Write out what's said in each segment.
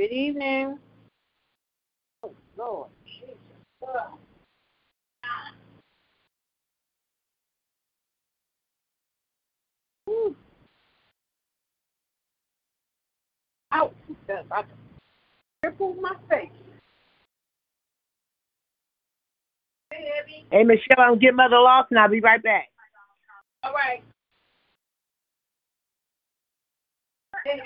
Good evening. Oh, Lord. Jesus. Whew. Ouch. That's about to cripple my face. Hey, Michelle, I'm get Mother Lawson. I'll be right back. All right. Hey,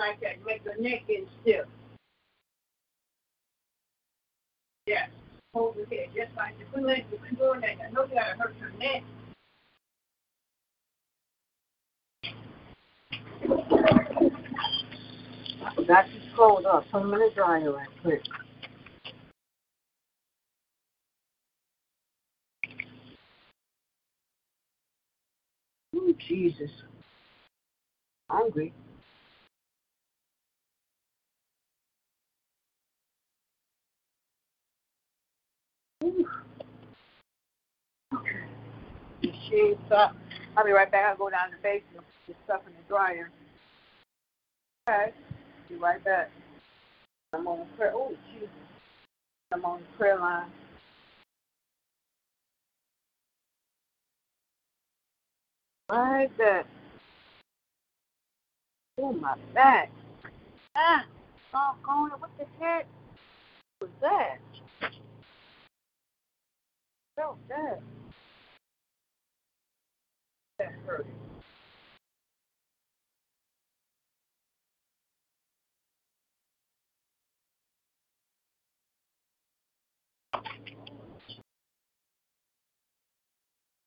Like that, make the neck in stiff. Yes. Hold your head, just like if we let you've been doing that, I know you gotta hurt your neck. That's you scrolled up, put them in the dryer right quick. Oh, Jesus. Hungry. Ooh. Okay. She stop. I'll be right back. I'll go down to the basement, put stuff in the dryer. Okay. Be right back. I'm on the prayer. Oh, Jesus. I'm on the prayer line. Right there. Oh, my back. Ah, oh, going. What the heck was that? Oh, that. That hurt.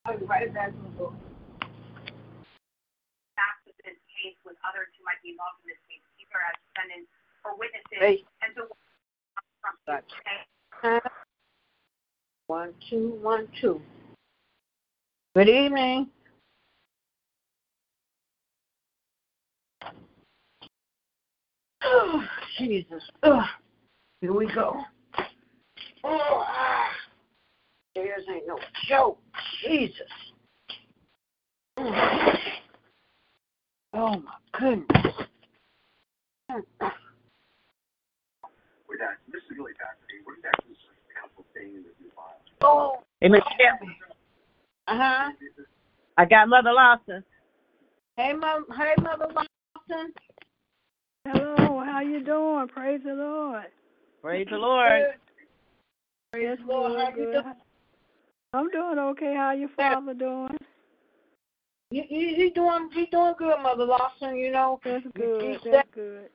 I'll be right back. facts of this case with others who might be involved in this case, either as defendants or witnesses. Hey. And so. One, two, one, two. Good evening. Oh, Jesus. Ugh. Here we go. Oh, ah. Stairs ain't no joke. Jesus. Mm. Oh, my goodness. We're not. This is really fascinating. What is actually counsel saying in this new file? Oh. Hey, Michelle, Uh-huh. I got Mother Lawson. Hey, Mom. Hey, Mother Lawson. Hello, how you doing? Praise the Lord. Praise the Lord. Praise the Lord. How you doing? I'm doing okay. How your father doing? He, he, he doing he doing good, Mother Lawson. You know. That's He- good. he That's said- good.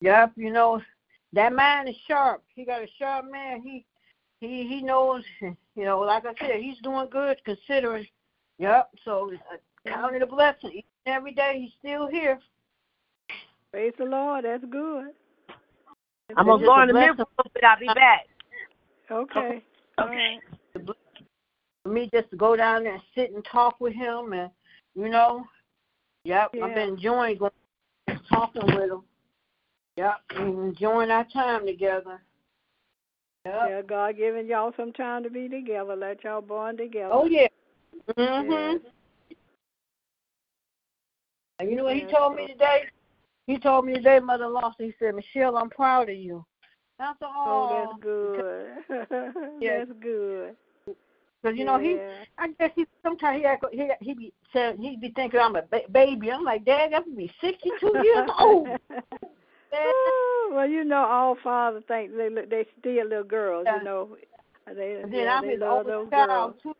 Yep. You know, that man is sharp. He got a sharp man. He he he knows. You know, like I said, he's doing good considering. Yep. So uh, counting the blessing each and every day. He's still here. Praise the Lord. That's good. I'm going to go in the Bless mute, but I'll be back. Okay. All right. For me, just to go down there and sit and talk with him, and you know, yep, I've been enjoying going talking with him. Yep, and enjoying our time together. Yep. Yeah, God giving y'all some time to be together. Let y'all bond together. Oh yeah. Mhm. Yes. And you know what he told me today? He told me today, Mother Lawson. He said, "Michelle, I'm proud of you." And I said, Oh, "Oh, that's good. Yeah. That's good. Because you know he, I guess he sometimes he act, he he be said he be thinking I'm a ba- baby. I'm like, Dad, I be 62 years old. Well, you know, all fathers think they look, they still little girls. Yeah. You know, they And then yeah, I'm his only child girls. too.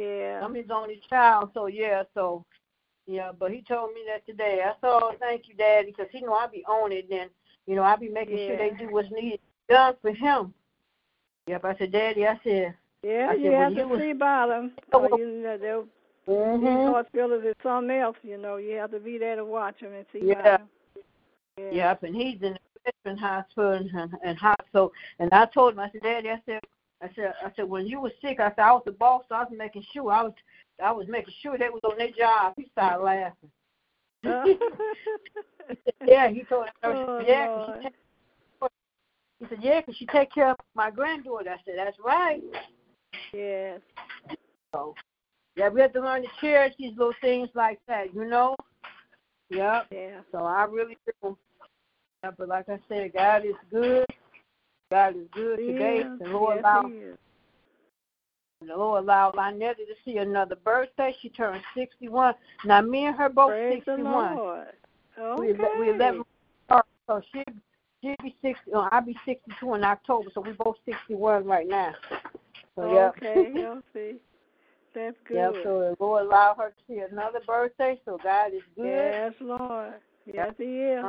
Yeah. I'm his only child, so yeah, so yeah. But he told me that today. I said, oh, thank you, Daddy, because he know I be on it. Then you know I be making sure they do what's needed done for him. Yep. I said, Daddy, I said, Yeah, I you have to was- see about them. Oh, you know, they'll Mhm. these hospitals is something else. You know, you have to be there to watch them and see Yeah. about them. Yeah. Yep, and he's in the veteran hospital and, and hospital. And I told him, I said, Daddy, I said, I said, I said, when you were sick, I said I was the boss, so I was making sure I was, I was making sure they was on their job. He started laughing. yeah, he told her, Oh, yeah, 'cause Lord. she take, he said, yeah, 'cause she take care of my granddaughter. I said, that's right. yes. So, yeah, we have to learn to cherish these little things like that, you know. Yep. Yeah. So I really do. Yeah, but like I said, God is good. God is good today. Yes, The Lord yes, allowed he is. The Lord allowed Lynetta to see another birthday. She turned sixty one. Now me and her both Praise the sixty one. Lord. We Okay. we eleven apart, so she she be sixty uh, I'll be sixty two in October, so we both sixty one right now. So yeah. Okay, you'll see. That's good. yeah, so the Lord allowed her to see another birthday, so God is good. Yes, Lord. Yes, he is.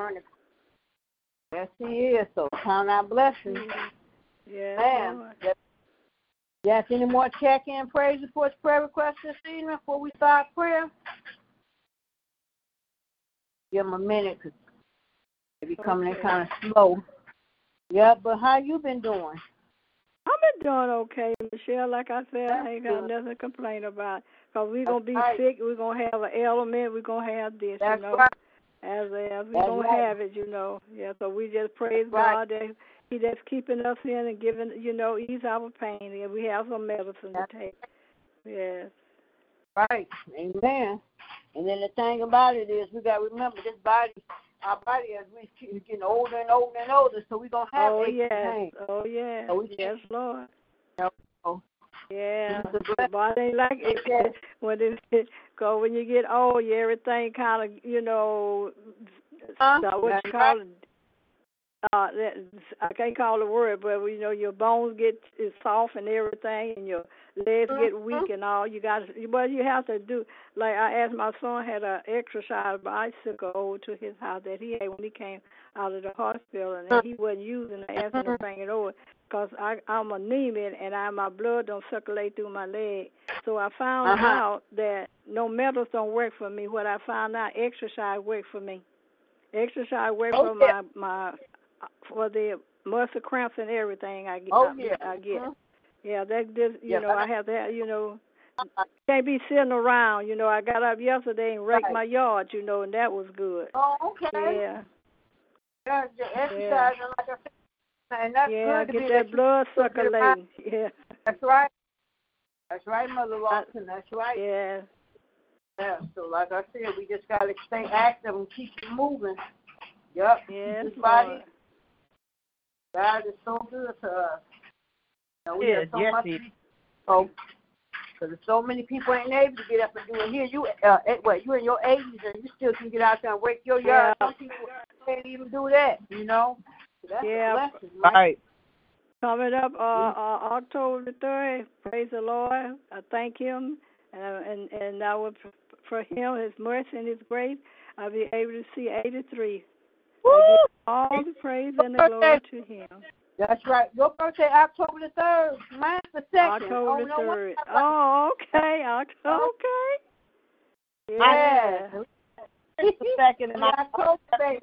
Yes, he is. So count our blessings. Yes, Man. Lord. Yes. Any more check in praise reports, prayer requests this evening before we start prayer? Give them a minute because they be coming in Okay. kind of slow. Yeah, but how you been doing? I've been doing okay, Michelle. Like I said, I ain't got nothing to complain about. Because we're going to be right. sick. We're going to have an ailment. We're going to have this, That's you know. right. As as we That's right. have it, you know. Yeah, so we just praise That's right. God that He that's keeping us in and giving, you know, ease our pain. And we have some medicine to take. Yes. Right. Amen. And then the thing about it is we gotta remember this body our body as we keep getting older and older and older, so we're gonna have Oh yes. pains. Oh yes. So we yes, Lord. Oh. Yeah. The body ain't like it. When it go when you get old, you everything kind of you know, Huh? uh, what you call it. Uh, that, I can't call the word, but you know your bones get is soft and everything, and your legs get Mhm. weak and all. You got what you have to do. Like I asked my son had a exercise bicycle over to his house that he had when he came out of the hospital, and he wasn't using. it. I asked him to bring it over because I I'm anemic and I my blood don't circulate through my leg. So I found Uh-huh. out that no metals don't work for me. What I found out, exercise work for me. Exercise work Oh, for yeah. my my for the muscle cramps and everything I get. Oh yeah. I get. Mhm. Yeah, that just you Yeah, know I have that you know can't be sitting around. You know I got up yesterday and raked Right. my yard. You know and that was good. Oh, okay. Yeah, Yeah, exercise and like I said, and that's yeah, good to get that that blood you feel good about- circulating. Yeah, That's right. That's right, Mother Lawson. That's right. yeah, Yeah. So like I said, we just gotta stay active and keep it moving. Yep. yes, body, Lord. God is so good to us. Know, we Yes, have so yes, much so because so many people ain't able to get up and do it. Here, you, uh, eh, what, you in your 80s and you still can get out there and wake your yard. Yeah. Some people can't even do that, you know. So that's Yeah. a blessing, right? Right. Coming up uh, uh, October the third, praise the Lord. I thank Him, and and and I will for Him His mercy and His grace. I'll be able to see eighty three. All the praise and the glory to Him. That's right. Your birthday October the third. Mine's the second. October oh, the third. Oh, okay, October. Okay. Yeah. Yeah. It's the second and Yeah, October,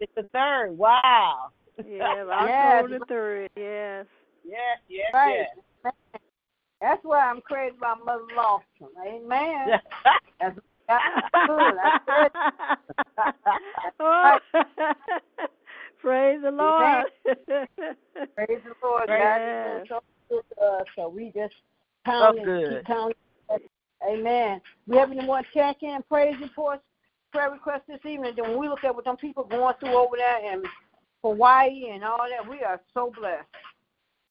it's the third. Wow. Yeah, Yes. October the third. Yes. Yes, yes, Right. yes. That's why I'm crazy about Mother Lawson. Amen. That's, that's good. That's good. oh. Praise the Lord. Praise the Lord. God is so good to us. So we just counting, good. keep counting. Amen. We have any more check-in praise reports, prayer requests this evening? Then when we look at what them people going through over there in Hawaii and all that, we are so blessed.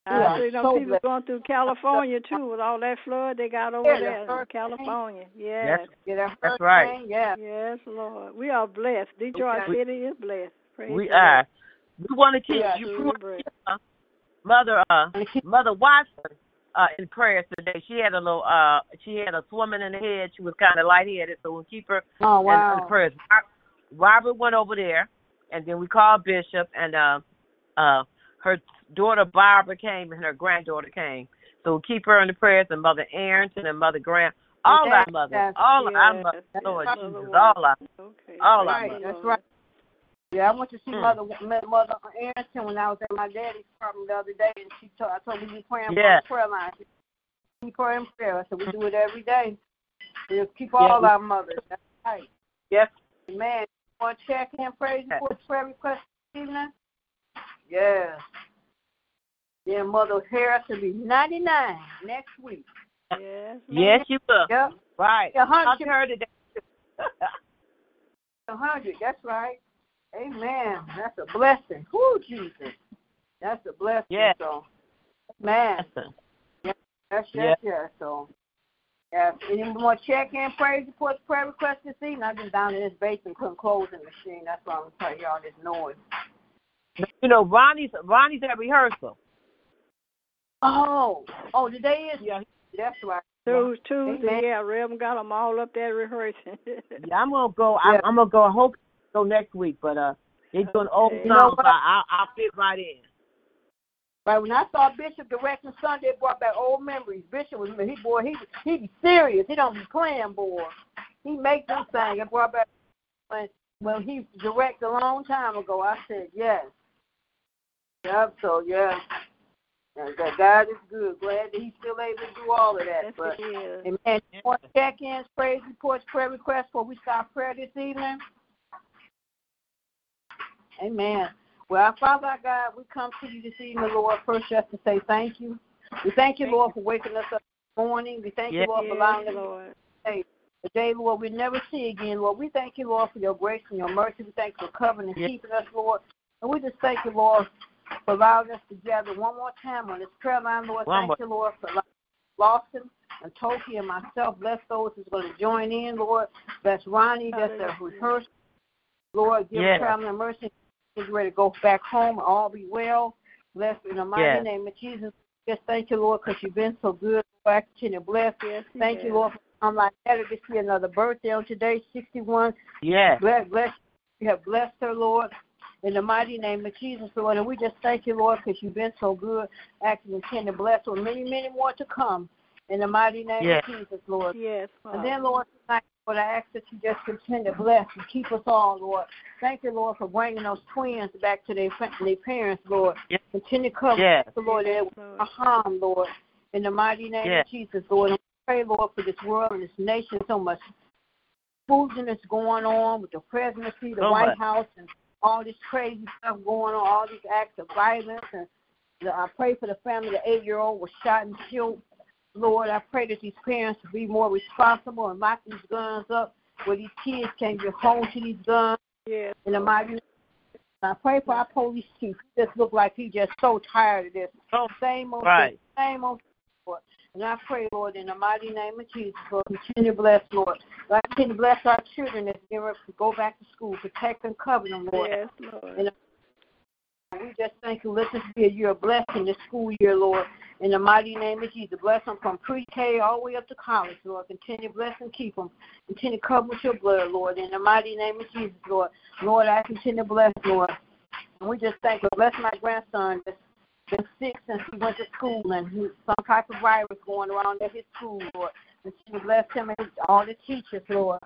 We I see them so people blessed. going through California too with all that flood they got over Yeah, the there in. California. Yes. Yes. Get our That's right. Yeah. Yes, Lord. We are blessed. Detroit Okay. City is blessed. Praise we the Lord. are. We want to keep Yeah, you truly want to blessed. keep, uh, Mother uh Mother Watson uh in prayers today. She had a little uh she had a swimming in the head. She was kinda lightheaded, so we'll keep her Oh, in, in prayers. Robert went over there and then we called Bishop and uh uh her daughter Barbara came and her granddaughter came. So keep her in the prayers and Mother Arrington and Mother Graham. All Yes, our mothers. all yes. our mothers, That's Lord. Jesus. All our Okay. all our mothers. that's right. Yeah, I went to see Mm. Mother met Mother Anderson when I was at my daddy's apartment the other day, and she told I told me you praying Yeah. for the prayer line. She said, we pray in prayer. I said we do it every day. We keep Yeah, all we- our mothers. That's right. Yes. Man, want to check in praise Yeah. for prayer request this evening? Yes. Then Mother Harris will be 99 next week. Yes. Yes, you will. Yep. Right. A hundred. to her today. A hundred. That's right. Amen. That's a blessing. Whoo, Jesus. That's a blessing. Yeah. So, man. Yes, yes, Yeah. yes. So, yeah. Any more check-in, praise reports, prayer requests this evening? I've been down in this basement, couldn't close the machine. That's why I'm telling y'all this noise. You know, Ronnie's Ronnie's at rehearsal. Oh, oh, today is. Yeah. That's right. Those Tuesday, Amen. yeah, Reverend got them all up there rehearsing. Yeah, I'm gonna go. I'm, Yeah. I'm gonna go. I hope go next week, but uh, they're doing old Okay. You know songs. so I, I'll, I'll fit right in. Right when I saw Bishop directing Sunday, it brought back old memories. Bishop was he boy, he he be serious. He don't be playing, boy. He make them sing. It brought back when when he directed a long time ago. I said yes. Yep. So yeah, And that God is good. Glad that He's still able to do all of that. Yes, but it is. Amen. More check-ins, praise reports, prayer requests before we start prayer this evening. Amen. Well, our Father our God, we come to you this evening, Lord, first just to say thank you. We thank you, Lord, for waking us up this morning. We thank Yes. you, Lord, for Yes, allowing us Lord. to the day, Lord, we never see again, Lord. We thank you, Lord, for your grace and your mercy. We thank you for covering and Yes. keeping us, Lord. And we just thank you, Lord, for allowing us to gather one more time on this prayer line, Lord. One thank more. you, Lord, for allowing Lawson and Toki and myself. Bless those who's going to join in, Lord. Bless Ronnie. That's a rehearsal. Lord, give Yes. traveling and mercy. Get ready to go back home. All be well. Bless in the mighty Yes. name of Jesus. Just thank you, Lord, because you've been so good. Lord, continue to bless. Yes, Thank yes. you, Lord, I'm like better to see another birthday on today, 61. Yeah. Bless, bless, you have blessed her, Lord, in the mighty name of Jesus, Lord. And we just thank you, Lord, because you've been so good, acting and tend to bless her. Many, many more to come in the mighty name Yes. of Jesus, Lord. Yes, And then, Lord, tonight, Lord, I ask that you just continue to bless and keep us all, Lord. Thank you, Lord, for bringing those twins back to their, their parents, Lord. Yes. Continue to cover Yes. the Lord, Yes, that a harm, Lord, in the mighty name Yes. of Jesus, Lord. And we pray, Lord, for this world and this nation, so much foolishness going on with the presidency, the So White much. House, and all this crazy stuff going on, all these acts of violence. And the- I pray for the family, the eight-year-old was shot and killed. Lord, I pray that these parents will be more responsible and lock these guns up where these kids can't get home to these guns Yes. in the mighty. I pray for our police chief. He just look like he just so tired of this. Oh, Same old Right. thing, same old thing. And I pray, Lord, in the mighty name of Jesus, Lord, continue to bless, Lord. Lord, continue to bless our children as they go back to school. Protect and cover them, Lord. Yes, Lord. And we just thank you. Let this be a year of blessing this school year, Lord. In the mighty name of Jesus. Bless them from pre-K all the way up to college, Lord. Continue to bless and keep them. Continue to cover with your blood, Lord. In the mighty name of Jesus, Lord. Lord, I continue to bless, Lord. And we just thank you. Bless my grandson that's been sick since he went to school and he, some type of virus going around at his school, Lord. Continue to bless him and all the teachers, Lord.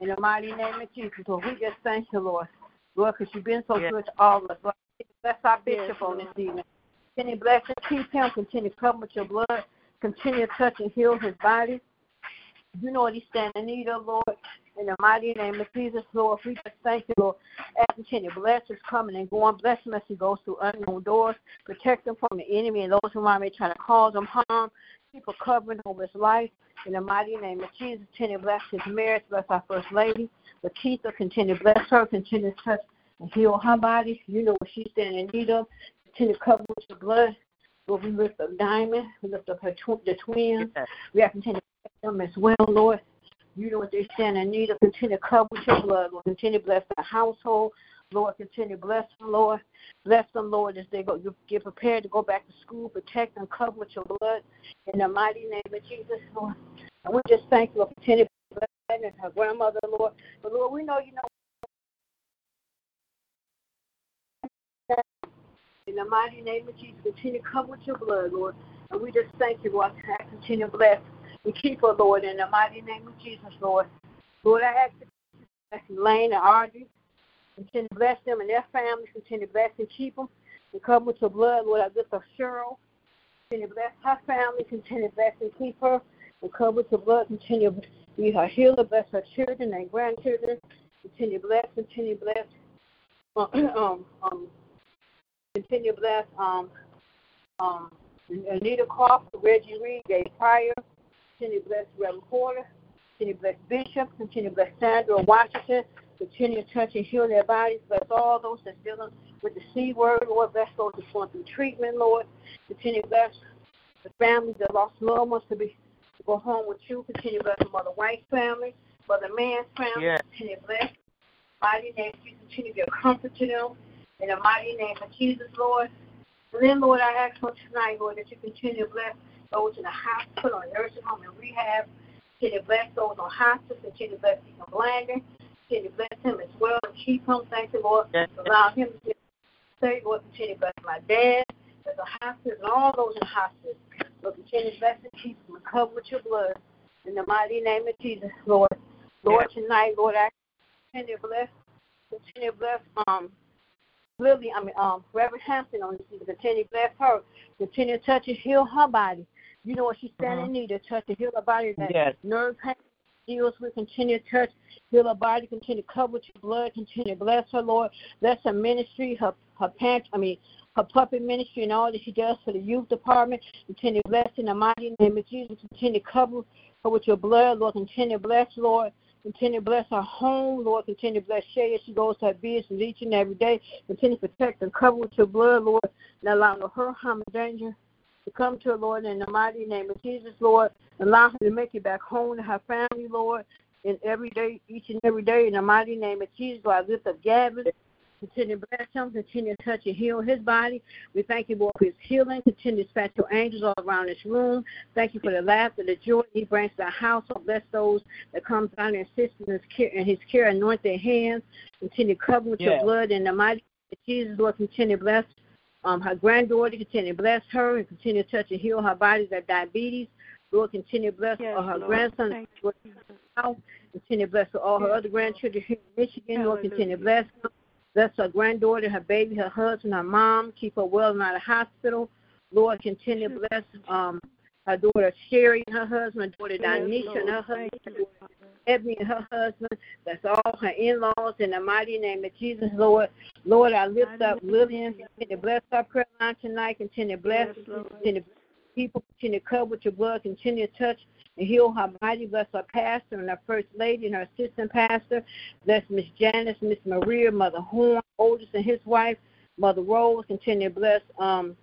In the mighty name of Jesus, Lord. We just thank you, Lord. Lord, because you've been so Yes. good to all of us. Lord, bless our bishop Yes, on this evening. Continue bless and keep him. Continue to cover with your blood. Continue to touch and heal his body. You know what he's standing in need of, Lord. In the mighty name of Jesus, Lord, we just thank you, Lord. As continue bless his coming and going. Bless him as he goes through unknown doors. Protect him from the enemy and those who might be trying to cause him harm. Keep a covering over his life. In the mighty name of Jesus, continue to bless his marriage. Bless our First Lady. Lakeitha, continue to bless her. Continue to touch and heal her body. You know what she's standing in need of. Continue to cover with your blood. Lord, we lift up Diamond. We lift up her tw- the twins. Yes. We have continue to them as well, Lord. You know what they stand in need of. Continue to cover with your blood. Lord, continue to bless the household. Lord, continue to bless them, Lord. Bless them, Lord, as they go you get prepared to go back to school. Protect and cover with your blood. In the mighty name of Jesus, Lord. And we just thank you, Lord. Continue to bless her and her grandmother, Lord. But Lord, we know you know in the mighty name of Jesus, continue to cover with your blood, Lord. And we just thank you, Lord. I continue to bless and keep her, Lord, in the mighty name of Jesus, Lord. Lord, I ask bless Lane and Audrey. Continue to bless them and their families. Continue to bless and keep them. And come with your blood, Lord. I lift up Cheryl. Continue to bless her family. Continue to bless and keep her. And come with your blood. Continue to be her healer. Bless her children and grandchildren. Continue to bless. Continue to bless. Um, um, continue to bless um, um, Anita Crawford, Reggie Reed, Dave Pryor. Continue to bless Reverend Porter. Continue to bless Bishop. Continue to bless Sandra Washington. Continue to touch and heal their bodies. Bless all those that's dealing with the C word, Lord. Bless those that's going through treatment, Lord. Continue to bless the families that lost loved ones to be to go home with you. Continue to bless Mother White's family, Mother Man's family. Yes. Continue to bless. Mighty name Jesus. Continue to be a comfort to them. In the mighty name of Jesus, Lord. And then, Lord, I ask for tonight, Lord, that you continue to bless those in the hospital, and nursing home, and rehab. Continue to bless those on hospice. Continue to bless Deacon Blandon. Continue to bless him as well and keep him. Thank you, Lord. Yes. Allow him to saved. Lord, continue to bless my dad. There's a hospice and all those in hospice. Lord, continue to bless and keep them and cover with your blood. In the mighty name of Jesus, Lord. Lord, tonight, Lord, I continue to bless, continue to bless um Lily, I mean um Reverend Hampton on this. Continue to bless her. Continue to touch and heal her body. You know what she's standing in need of touch and heal her body that Yes. nerve pain deals with. Continue to touch, heal her body. Continue to cover with your blood. Continue to bless her, Lord. Bless her ministry, her her pant I mean her puppet ministry and all that she does for the youth department. Continue to bless in the mighty name of Jesus. Continue to cover her with your blood, Lord. Continue to bless, Lord. Continue to bless her home, Lord. Continue to bless Shay as she goes to her business each and every day. Continue to protect and cover with your blood, Lord. And allow no harm, and danger to come to her, Lord, in the mighty name of Jesus, Lord. Allow her to make it back home to her family, Lord, and every day, each and every day, in the mighty name of Jesus, Lord. I lift up Gavin. Continue to bless him. Continue to touch and heal his body. We thank you, Lord, for his healing. Continue to dispatch your angels all around this room. Thank you for the laughter, the joy he brings to our household. Bless those that come down and assist in his care, in his care. Anoint their hands. Continue to cover with your blood in the mighty of Jesus, Lord. Continue to bless um, her granddaughter. Continue to bless her and continue to touch and heal her body that diabetes. Lord, continue to bless Yes, her Lord. grandson. Thank Lord. Continue to bless all her other grandchildren here in Michigan. Lord, continue to bless them. Bless her granddaughter, her baby, her husband, her mom. Keep her well and out of hospital. Lord, continue to bless um, her daughter Sherry and her husband, daughter Yes, Donisha and her husband, Thank you, Father. Ebony and her husband. That's all her in-laws in the mighty name of Jesus, Lord. Lord, I lift up Lillian. Continue to bless our prayer line tonight. Continue to bless. Continue to people. Continue to cover with your blood. Continue to touch heal her body. Bless our pastor and our first lady and her assistant pastor. Bless Miss Janice, Miss Maria, Mother Horn, Otis and his wife, Mother Rose. Continue to bless um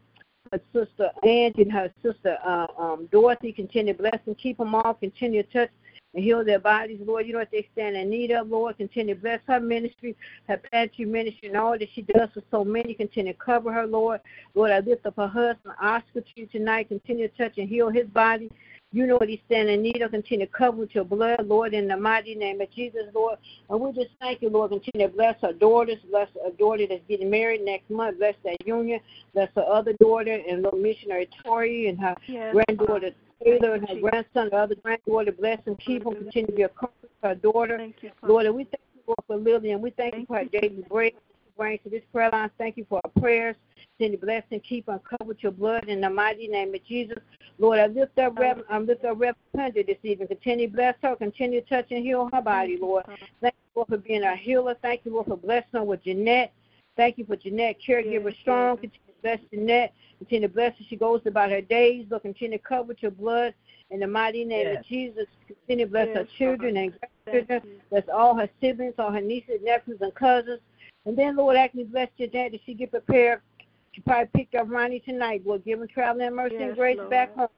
her sister Angie and her sister uh, um, Dorothy. Continue to bless and keep them all. Continue to touch and heal their bodies, Lord. You know what they stand in need of, Lord. Continue to bless her ministry, her pantry ministry, and all that she does for so many. Continue to cover her, Lord. Lord, I lift up her husband, Oscar, to you tonight. Continue to touch and heal his body. You know what he's saying, in need of. Continue to cover with your blood, Lord, in the mighty name of Jesus, Lord. And we just thank you, Lord. Continue to bless our daughters. Bless her daughter that's getting married next month. Bless that union. Bless her other daughter and little missionary Tori and her Yes, granddaughter Taylor and her grandson, her other granddaughter. Bless them, keep them. Continue to be a comfort to her daughter. Thank you, Father. Lord, and we thank you, Lord, for Lillian. We thank, you for her daily bread brings to this prayer line. Thank you for our prayers. Continue to bless and keep and cover with your blood in the mighty name of Jesus. Lord, I lift up Rev, I lift up Rev Hunter this evening. Continue to bless her. Continue to touch and heal her body, Lord. Thank you, Lord, for being our healer. Thank you, Lord, for blessing her with Jeanette. Thank you for Jeanette, caregiver Yes, strong. Continue to bless Jeanette. Continue to bless her. She goes about her days. Lord, continue to cover with your blood in the mighty name Yes. of Jesus. Continue to bless her children and grandchildren. Bless all her siblings, all her nieces, nephews, and cousins. And then, Lord, to bless your dad as she get prepared. She probably picked up Ronnie tonight. Lord, give him traveling mercy and grace Lord. back home.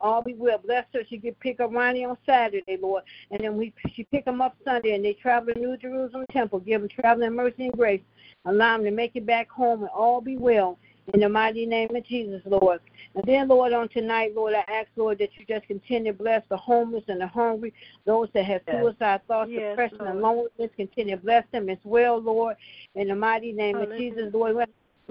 All we will. Bless her. She get pick up Ronnie on Saturday, Lord. And then we she pick him up Sunday and they travel to New Jerusalem Temple. Give them traveling mercy and grace. Allow them to make it back home and all be well. In the mighty name of Jesus, Lord. And then, Lord, on tonight, Lord, I ask, Lord, that you just continue to bless the homeless and the hungry, those that have Yes. suicide thoughts, Yes, depression, and loneliness. Continue to bless them as well, Lord. In the mighty name of Jesus, Lord,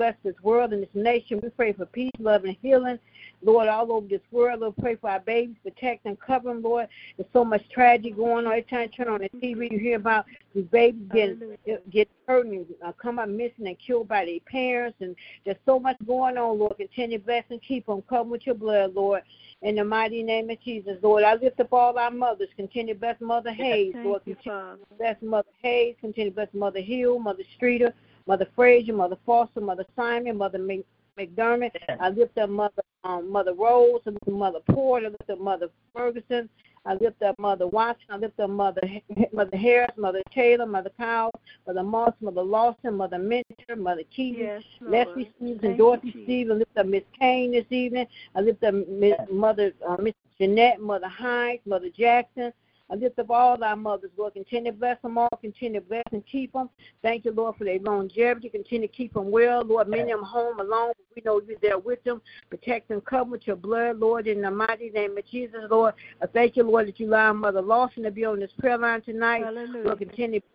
bless this world and this nation. We pray for peace, love, and healing. Lord, all over this world. Lord, pray for our babies, protect and cover them, Lord. There's so much tragedy going on. Every time you turn on the TV, you hear about these babies getting get hurt and uh, come up missing and killed by their parents. And there's so much going on, Lord. Continue to bless and keep them. Cover with your blood, Lord. In the mighty name of Jesus, Lord, I lift up all our mothers. Continue to bless Mother Hayes, Thank Lord. Continue to bless Mother Hayes. Continue to bless Mother Hill, Mother Streeter, Mother Frazier, Mother Foster, Mother Simon, Mother Mc- McDermott. I lift up Mother um, Mother Rose, I lift up Mother Porter, I lift up Mother Ferguson. I lift up Mother Watson. I lift up Mother Mother Harris, Mother Taylor, Mother Powell, Mother Moss, Mother Lawson, Mother Mentor, Mother Keaton, Yes, Leslie Stevens, and Dorothy you, Stevens. I lift up Miss Kane this evening. I lift up Miss Mother uh, Miss Jeanette, Mother Hines, Mother Jackson. I lift up all our mothers, Lord. Continue to bless them all. Continue to bless and keep them. Thank you, Lord, for their longevity. Continue to keep them well, Lord. Many of them home alone. but We know you're there with them. Protect them, cover with your blood, Lord, in the mighty name of Jesus, Lord. I thank you, Lord, that you allow Mother Lawson to be on this prayer line tonight. Hallelujah. Lord, continue to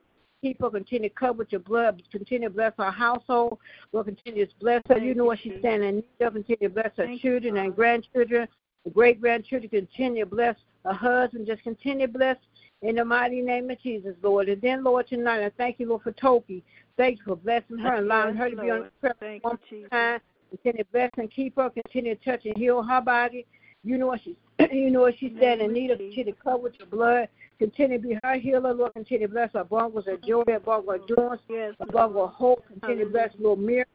keep her, continue to cover with your blood, continue to bless our household. Lord, continue to bless her. You know what she's standing in need of. Continue to bless her Thank children and grandchildren, great grandchildren. Continue to bless her husband. Just continue to bless in the mighty name of Jesus, Lord. And then, Lord, tonight, I thank you, Lord, for Toki. Thank you for blessing her and allowing her to be on the prayer Thank one you, Jesus. time. Continue to bless and keep her. Continue to touch and heal her body. You know what she, you know what she said of need. Continue to cover with your blood. Continue to be her healer, Lord. Continue to bless her bungles, her joy, her bungle, her doings, Yes, her bungle, her hope. Continue to bless little Miriam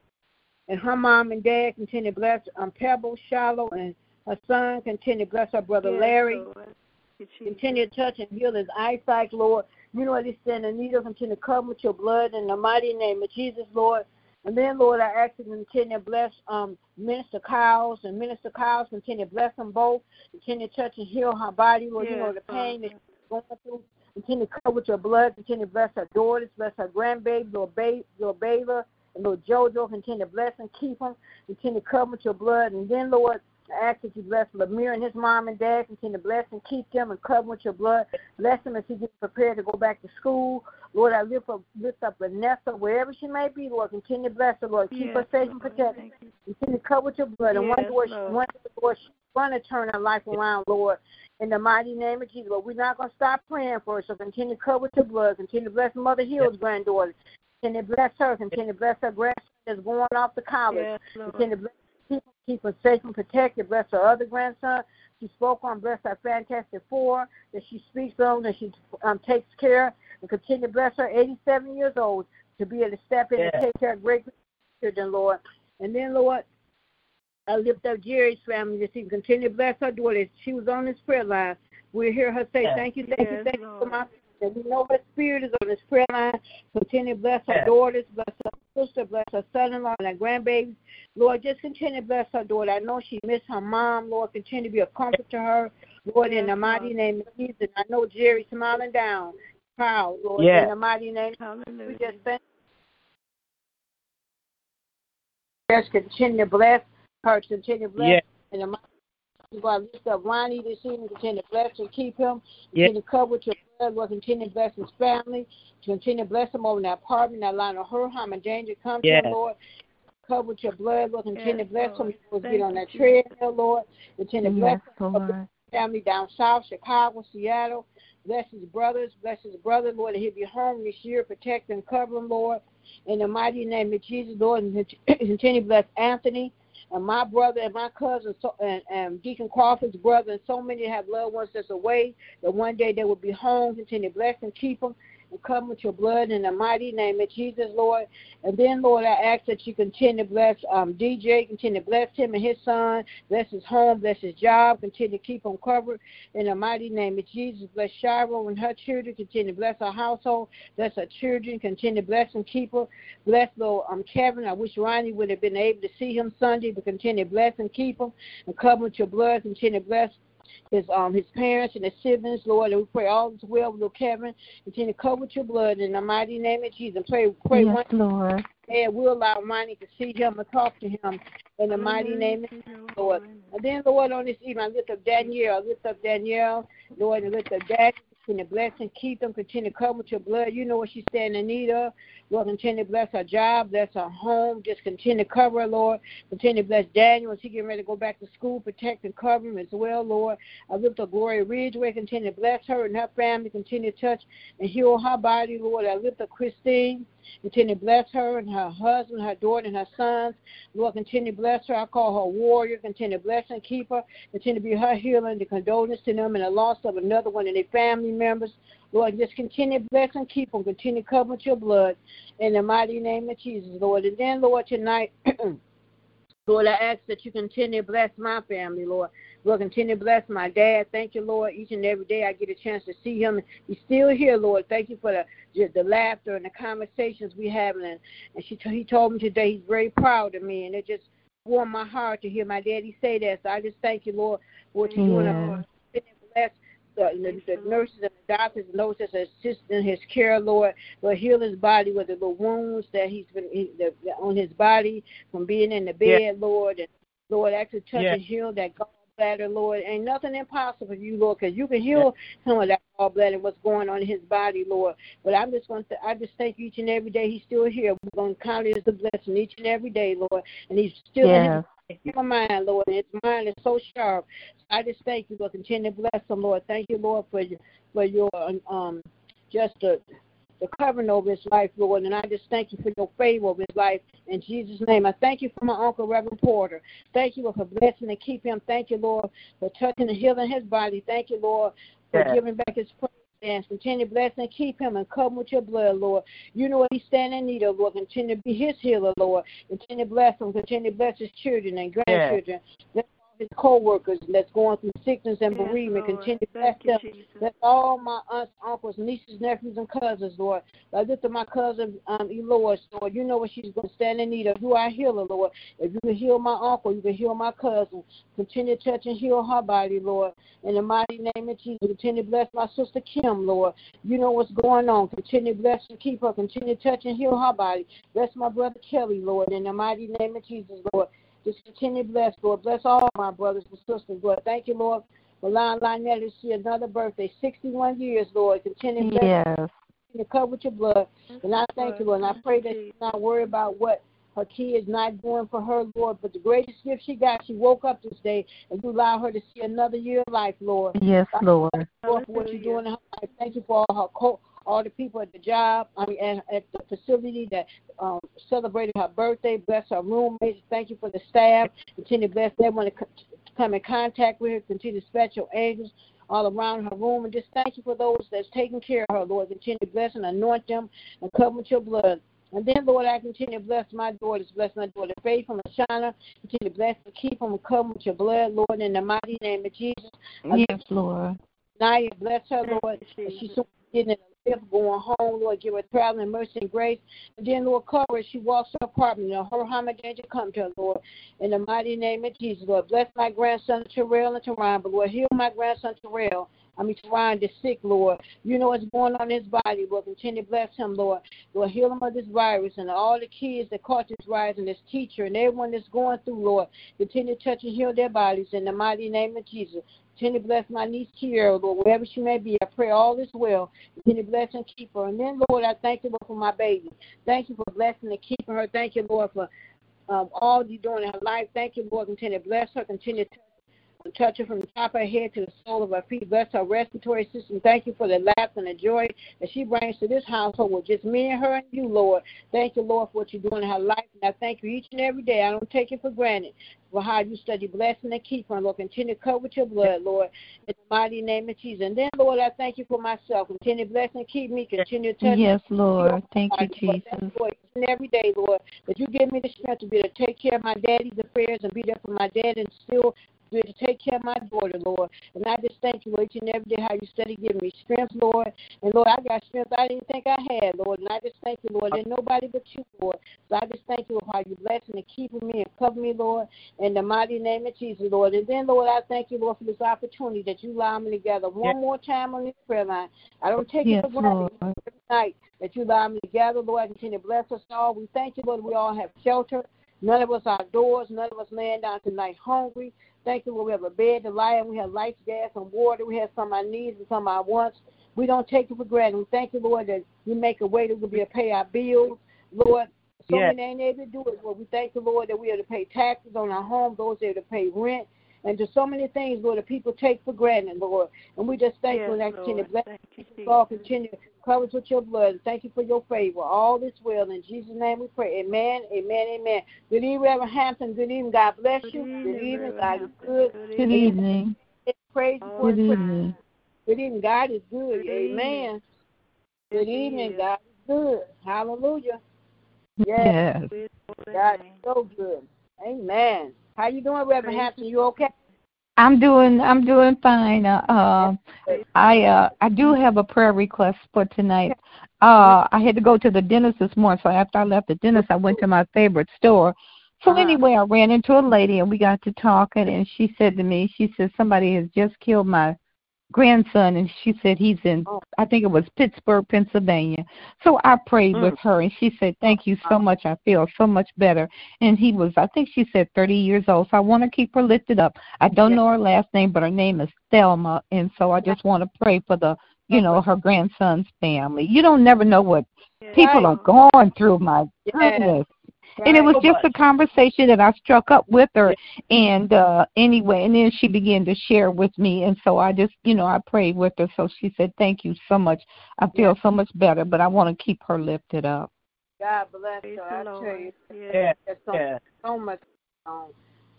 and her mom and dad. Continue to bless um, Pebble, Shiloh, and her son. Continue to bless her brother Yes, Larry. Lord. You, Jesus. Continue to touch and heal his eyesight, Lord. You know what he's need of. Continue to cover with your blood in the mighty name of Jesus, Lord. And then, Lord, I ask you to continue to bless um, Minister Kyles and Minister Kyles. Continue to bless them both. Continue to touch and heal her body, Lord. you know the pain that she's going through. Continue to cover with your blood. Continue to bless her daughters, bless her grandbaby, little, ba- little Baylor, and little JoJo. Continue to bless and keep them. Continue to cover with your blood. And then, Lord, I ask that you bless Lemire and his mom and dad. Continue to bless and keep them and cover with your blood. Bless them as he gets prepared to go back to school. Lord, I lift up, lift up Vanessa wherever she may be. Lord, continue to bless her. Lord, keep Yes, her safe and Lord. protected. Continue to cover with your blood. And one Yes, door, Lord. one door, she's going to turn her life around, Lord. In the mighty name of Jesus, Lord, we're not going to stop praying for her. So continue to cover with your blood. Continue to bless Mother Hill's granddaughter. Continue to bless her. Continue to bless her grandson that's going off to college. Yes, Continue to bless keep, keep her safe and protected. Bless her other grandson. She spoke on bless her fantastic four that she speaks on that she um, takes care and continue to bless her 87 years old to be able to step in and take care of great children, Lord. And then, Lord, I lift up Jerry's family that she continue to bless her daughter. She was on this prayer line. We hear her say, Thank you, thank you, Yes, thank you for Lord. my and we know her spirit is on this prayer line. Continue to bless our daughters, bless her sister, bless our son in law and her grandbabies. Lord, just continue to bless our daughter. I know she missed her mom. Lord, continue to be a comfort to her. Lord, in the mighty name of Jesus. I know Jerry's smiling down, proud, Lord, Yes. in the mighty name. We Hallelujah. just thank Just continue to bless her, continue to bless Yes. in the mighty God, lift up Ronnie this evening, continue to bless and keep him. Yes. Continue to cover with your blood, Lord, continue to bless his family. Continue to bless him over in that apartment, that line of her harm and danger come to Yes. him, Lord. Cover with your blood, Lord. Continue Yes, to bless Lord. him. Lord, get on that Jesus. treadmill, Lord. Continue to bless Yes, him. Lord. family down south, Chicago, Seattle. Bless his brothers, bless his brother, Lord, that he'll be home this year. Protect and cover him, Lord. In the mighty name of Jesus, Lord, and continue to bless Anthony and my brother and my cousin so, and, and Deacon Crawford's brother and so many have loved ones that's away. That one day they will be home. Continue to bless and keep them cover with your blood in the mighty name of Jesus, Lord. And then, Lord, I ask that you continue to bless um, DJ, continue to bless him and his son, bless his home, bless his job, continue to keep him covered in the mighty name of Jesus. Bless Shiro and her children, continue to bless her household, bless her children, continue to bless and keep her. Bless little um, Kevin. I wish Ronnie would have been able to see him Sunday, but continue to bless and keep him and cover with your blood. Continue to bless his um his parents and his siblings, Lord. And we pray all is well with little Kevin. Continue to cover with your blood in the mighty name of Jesus. Pray pray Yes, one Lord. And we'll allow Ronnie to see him and talk to him in the mighty name of Lord. And then, Lord, on this evening, I lift up Danielle. I lift up Danielle, Lord, and lift up Daniel. Continue to bless and keep them. Continue to cover with your blood. You know what she's standing in need of. Lord, continue to bless her job, bless her home. Just continue to cover her, Lord. Continue to bless Daniel as he getting ready to go back to school. Protect and cover him as well, Lord. I lift up Gloria Ridgeway. Continue to bless her and her family. Continue to touch and heal her body, Lord. I lift up Christine. Continue to bless her and her husband, her daughter, and her sons. Lord, continue to bless her. I call her warrior. Continue to bless and keep her. Continue to be her healing, the condolence to them, and the loss of another one of their family members. Lord, just continue to bless and keep them. Continue to cover with your blood in the mighty name of Jesus, Lord. And then, Lord, tonight, Lord, I ask that you continue to bless my family, Lord. Lord, continue to bless my dad. Thank you, Lord. Each and every day I get a chance to see him. He's still here, Lord. Thank you for the the laughter and the conversations we have. And, and she, he told me today he's very proud of me, and it just warmed my heart to hear my daddy say that. So I just thank you, Lord, for what you're doing. Yeah. The, the, the nurses and the doctors and those that assist in his care, Lord. Lord, heal his body with the little wounds that he's been he, the, on his body from being in the bed, Yeah. Lord. And Lord, actually touch Yeah. and heal that gallbladder, Lord. Ain't nothing impossible for you, Lord, because you can heal some of that gallbladder, what's going on in his body, Lord. But I'm just going to, I just thank you each and every day he's still here. We're going to count it as a blessing each and every day, Lord. And he's still in his Yes. Keep my mind, Lord. and His mind is so sharp. I just thank you, Lord. Continue to bless him, Lord. Thank you, Lord, for your, for your um, just the the covering over his life, Lord. And I just thank you for your favor over his life. In Jesus' name, I thank you for my uncle, Reverend Porter. Thank you, for blessing and keep him. Thank you, Lord, for touching and healing his body. Thank you, Lord, for Yes. giving back his praise dance. Continue to bless and keep him and cover with your blood, Lord. You know what he's standing in need of, Lord. Continue to be his healer, Lord. Continue to bless him. Continue to bless his children and grandchildren. Bless all his co-workers that's going through sickness and Yes, bereavement. Lord. Continue to bless them. Jesus. Bless all my aunts, uncles, nieces, nephews, and cousins, Lord. I lift up my cousin, um, Eloise, Lord. You know what she's going to stand in need of. You are a healer, Lord. If you can heal my uncle, you can heal my cousin. Continue to touch and heal her body, Lord. In the mighty name of Jesus, continue to bless my sister Kim, Lord. You know what's going on. Continue to bless and keep her. Continue to touch and heal her body. Bless my brother Kelly, Lord. In the mighty name of Jesus, Lord. Just continue to bless, Lord. Bless all my brothers and sisters, Lord. Thank you, Lord, for allowing Lynetta to see another birthday. 61 years, Lord. Continue to bless Yes. to cover with your blood. And I thank you, Lord. And I pray that she's not worried about what her kid is not doing for her, Lord. But the greatest gift she got, she woke up this day and you allow her to see another year of life, Lord. Yes, Lord. Lord, for what you're doing in her life. Thank you for all her co- all the people at the job, I mean, at, at the facility that um, celebrated her birthday. Bless her roommates. Thank you for the staff. Continue to bless everyone to co- come in contact with her. Continue to dispatch your angels all around her room. And just thank you for those that's taking care of her, Lord. Continue to bless and anoint them and cover with your blood. And then, Lord, I continue to bless my daughters. Bless my daughter Faith and Lashana. Continue to bless and keep them and cover with your blood, Lord, in the mighty name of Jesus. Yes, Lord. Naya, bless her, Lord. She's getting in going home, Lord. Give her traveling mercy and grace. And then, Lord, cover her. as She walks her apartment. No her harm or danger come to her, Lord. In the mighty name of Jesus, Lord. Bless my grandson, Terrell and Teron. But, Lord, heal my grandson, Terrell. I mean, Teron is sick, Lord. You know what's going on in his body, Lord. Continue to bless him, Lord. Lord, heal him of this virus and all the kids that caught this virus and this teacher and everyone that's going through, Lord. Continue to touch and heal their bodies in the mighty name of Jesus. Continue to bless my niece Kiera, Lord, wherever she may be. I pray all is well. Continue to bless and keep her. And then, Lord, I thank you, Lord, for my baby. Thank you for blessing and keeping her. Thank you, Lord, for um, all you're doing in her life. Thank you, Lord. Continue to bless her. Continue to touch her from the top of her head to the sole of her feet. Bless her respiratory system. Thank you for the laughter and the joy that she brings to this household with just me and her and you, Lord. Thank you, Lord, for what you're doing in her life. And I thank you each and every day. I don't take it for granted for how you study blessing and keep her. Lord, continue to cover with your blood, Lord, in the mighty name of Jesus. And then, Lord, I thank you for myself. Continue to bless and keep me. Continue to touch Yes, Lord. Thank you, Lord, Jesus. Lord, each and every day, Lord, that you give me the strength to be able to take care of my daddy's affairs and be there for my dad and still to take care of my daughter, Lord. And I just thank you Lord, each and every day how you steady giving me strength, Lord. And Lord, I got strength I didn't think I had, Lord. And I just thank you, Lord. There's nobody but you, Lord. So I just thank you for how you blessing and keeping me and covering me, Lord, in the mighty name of Jesus, Lord. And then, Lord, I thank you, Lord, for this opportunity that you allow me to gather one more time on this prayer line. I don't take Yes, it for granted every night that you allow me to gather, Lord. Continue to bless us all. We thank you, Lord, we all have shelter. None of us outdoors. None of us laying down tonight hungry. Thank you, Lord. We have a bed to lie in. We have lights, gas, and water. We have some of our needs and some of our wants. We don't take it for granted. We thank you, Lord, that you make a way that we'll be able to pay our bills. Lord, so Yes. many ain't able to do it. Lord, we thank you, Lord, that we are to pay taxes on our home, those that are to pay rent, and just so many things, Lord, that people take for granted, Lord. And we just thank Yes, you and that continue to bless Thank you, Jesus. God continue to cover us with your blood. Thank you for your favor. All this well. In Jesus' name we pray. Amen, amen, amen. Good evening, Reverend Hampton. Good evening. God bless Good you. evening, Good evening. God is good. Good Good evening. Praise you All Good his the praise. evening. Good evening. God is good. Good Amen. Good evening. God is good. Hallelujah. Yes. Yes. God is so good. Amen. How you doing, Reverend Hampton? You okay? I'm doing I'm doing fine. Uh, uh I uh I do have a prayer request for tonight. Uh I had to go to the dentist this morning, so after I left the dentist I went to my favorite store. So Uh-huh. anyway, I ran into a lady and we got to talking and she said to me, she said somebody has just killed my grandson and she said he's in Oh. I think it was Pittsburgh, Pennsylvania. So I prayed Mm. with her and she said, Thank you so much. I feel so much better. And he was I think she said thirty years old. So I want to keep her lifted up. I don't know her last name, but her name is Thelma and so I just want to pray for the you know, her grandson's family. You don't never know what people are going through, my Yes. Goodness. And it was Right. just a conversation that I struck up with her and uh anyway and then she began to share with me and so I just you know I prayed with her so she said thank you so much I feel so much better but I want to keep her lifted up God bless Praise her. the I tell Lord. you. Yeah. There's so, Yeah. so much, um,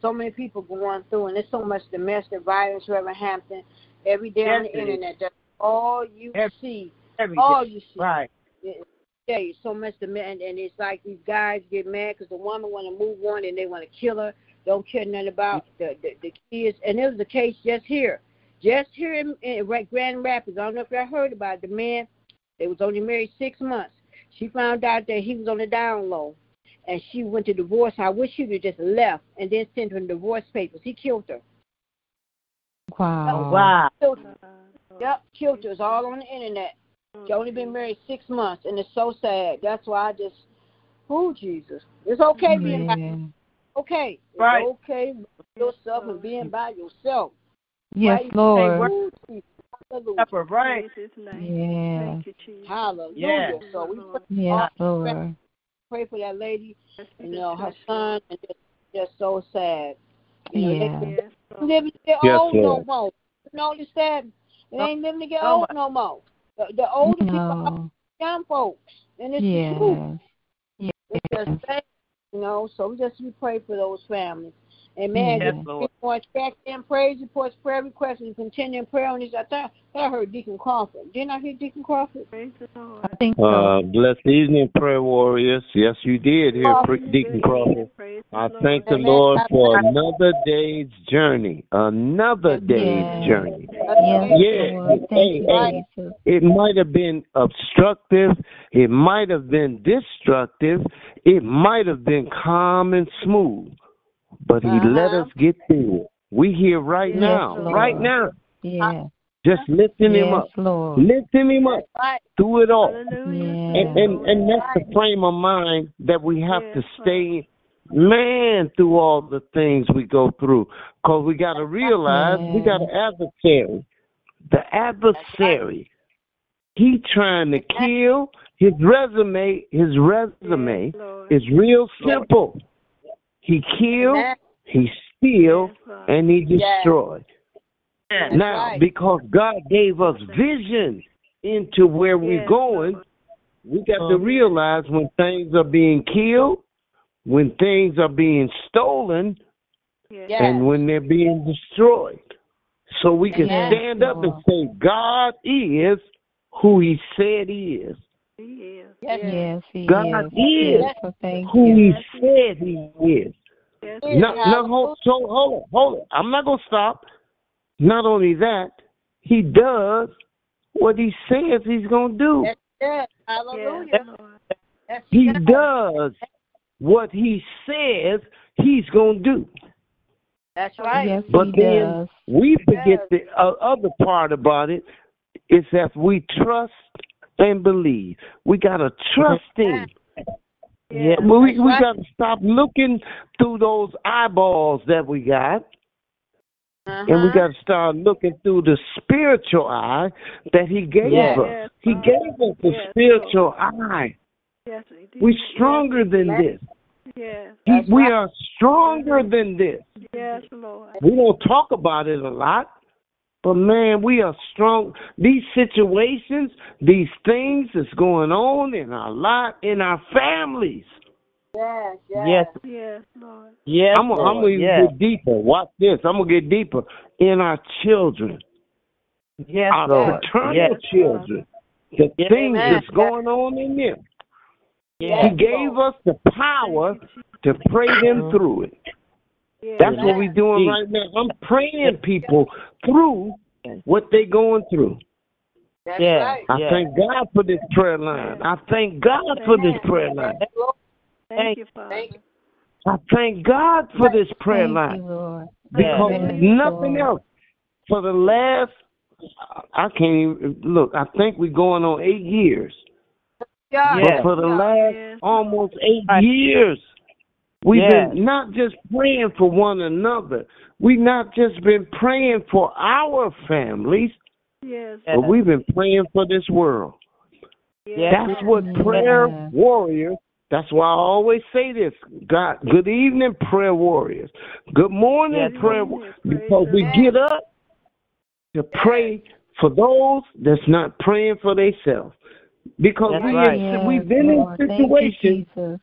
so many people going through, and there's so much domestic violence, Reverend Hampton, every day on the internet. That's all you Every- see. Every All day. you see. Right. It- Yeah, you so much the and, and it's like these guys get mad because the woman want to move on and they want to kill her. Don't care nothing about mm. the, the the kids. And there was a case just here, just here in, in Grand Rapids. I don't know if y'all heard about it. the man. They was only married six months. She found out that he was on the down low, and she went to divorce. I wish she would have just left and then sent her divorce papers. He killed her. wow oh, Wow. Killed her. Yep, killed her. It's all on the internet. She only been mm-hmm. married six months, and it's so sad. That's why I just, oh Jesus, it's okay being by yeah. okay. It's Right. okay with yourself and being by yourself. yes Right? Lord Hallelujah. Right. Praise his name. yeah Thank you, Jesus. Hallelujah. Yeah. So we pray, yes Lord pray for that lady. Uh, you know her son, and just, just so sad. You know, yeah they, Yes, Lord. living to get Yes, old no more. You notice that? It oh, ain't living to get No old no more. The, the older people are young folks, and it's the truth. yes It's just sad, you know. So we just we pray for those families. Amen. Yes, Just Lord. more check in praise reports, prayer requests, and continue in prayer on this. I thought I heard Deacon Crawford. Didn't I hear Deacon Crawford? Praise the Lord. I think so Uh, blessed evening, prayer warriors. Yes, you did hear Oh, Deacon Crawford. I thank the Lord for another day's journey. Another day's Yes. journey. Yes Yeah. Lord Hey, hey. It might have been obstructive. It might have been destructive. It might have been calm and smooth. But He let Uh-huh. us get through it. We here right Yes, now. Lord. Right now. yeah Just lifting Him yes up. Lord Lifting Him up Right. through it all. Hallelujah. Yeah. And, and and that's the frame of mind that we have to Yes, stay, man, through all the things we go through. Because we got to realize we got an adversary. The adversary, he trying to kill. His resume, his resume Yes, is real simple. He kill, he steal, Yes, and he destroy. Yes. Now, right. because God gave us vision into where we're going, we got to um, realize when things are being killed, when things are being stolen, Yes. Yes. and when they're being destroyed. So we can Yes, stand up and say, God is who He said He is. He is. Yes. yes he God is is yes so who you He said He is. Yes. Yes. No, no, hold, so hold on, hold on. I'm not gonna stop. Not only that, He does what He says He's gonna do. Yes. Yes. Yes, Hallelujah. Yes, He does. does what He says He's gonna do. That's right. yes But he then does we forget the uh, other part about it. it is that we trust and believe. We gotta trust Him. Yeah. But we we right. got to stop looking through those eyeballs that we got, and we Uh-huh. got to start looking through the spiritual eye that He gave Yes. us. Yes, He gave us the Yes, spiritual eye. Yes, we. We're stronger than this. Yes, He, That's we right. are stronger than this. yes, Lord. We don't talk about it a lot, but man, we are strong. These situations, these things that's going on in our life, in our families. Yes, yes. Yes. Yes, Lord. Yes. I'm gonna I'm gonna yes. get deeper. Watch this. I'm gonna get deeper in our children, Yes, our Lord. paternal Yes. children. The Yes. things Amen. that's going on in them. Yes. He gave us the power to pray them uh-huh. through it. Yes. That's what we're doing right now. I'm praying people through what they're going through. That's Yeah. right. I Yeah. thank God for this prayer line. I thank God for this prayer line. Thank you, Father. Thank. I thank God for this prayer Thank line you, because Yes. nothing else. For the last, I can't even look. I think we're going on eight years. God. But for the last Yes. almost eight Right. years, we've Yeah. been not just praying for one another. We've not just been praying for our families, Yes. Yes. but we've been praying for this world. Yes. That's what prayer Yeah. warriors. That's why I always say this. God, good evening, prayer warriors. Good morning, Yes. prayer. Yes. Because we get up to pray for those that's not praying for themselves. Because That's we right. Yes, we've been Lord. in Thank you, situations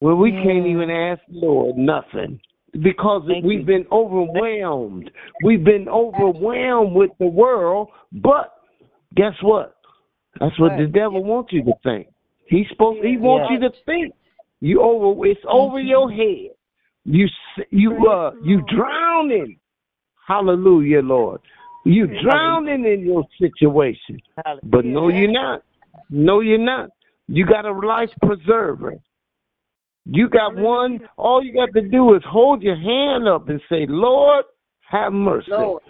where we can't even ask the Lord nothing because Thank we've you. been overwhelmed. We've been overwhelmed with the world, but guess what? That's what the Right. devil wants you to think. He's supposed. He wants Yeah. you to think. You over. It's over your head. You s- you uh you drowning. Hallelujah, Lord. You drowning in your situation. But no, you're not. No, you're not. You got a life preserver. You got one. All you got to do is hold your hand up and say, "Lord, have mercy." Lord.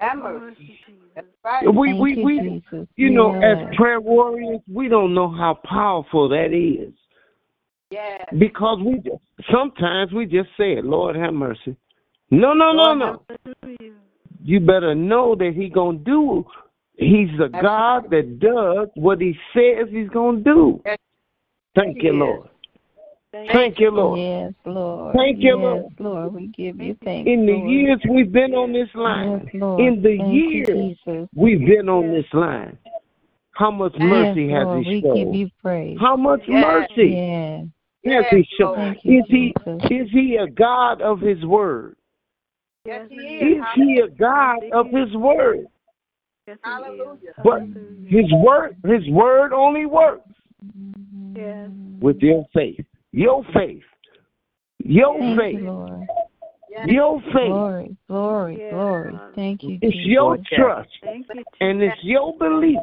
Have mercy. That's right. We Thank we you, we. Jesus. You know, Yes. as prayer warriors, we don't know how powerful that is Yes. because we just, sometimes we just say it, "Lord, have mercy." No, no, no, Lord, no. have Hallelujah. you better know that he gonna do. He's a God that does what he says he's gonna do. Thank you, Lord. Thank Thank you, Lord. Yes, Lord. Thank you, yes, Lord. Lord. We give you thanks. In the Lord. years we've been on this line, Yes, in the Thank years Jesus. we've been on this line, how much mercy yes, has Lord. he We give shown? you praise. How much mercy Yeah. has he shown? You, Is he Jesus. is he a God of his word? Yes, he Is is. he a God of his word? Yes. Hallelujah. But Hallelujah. his word his word only works Yes. with your faith. Your faith. Your Thank faith. you, Yes. Your faith. Glory, glory, Yes, glory. Thank you, It's Jesus. your trust Thank you, and it's your belief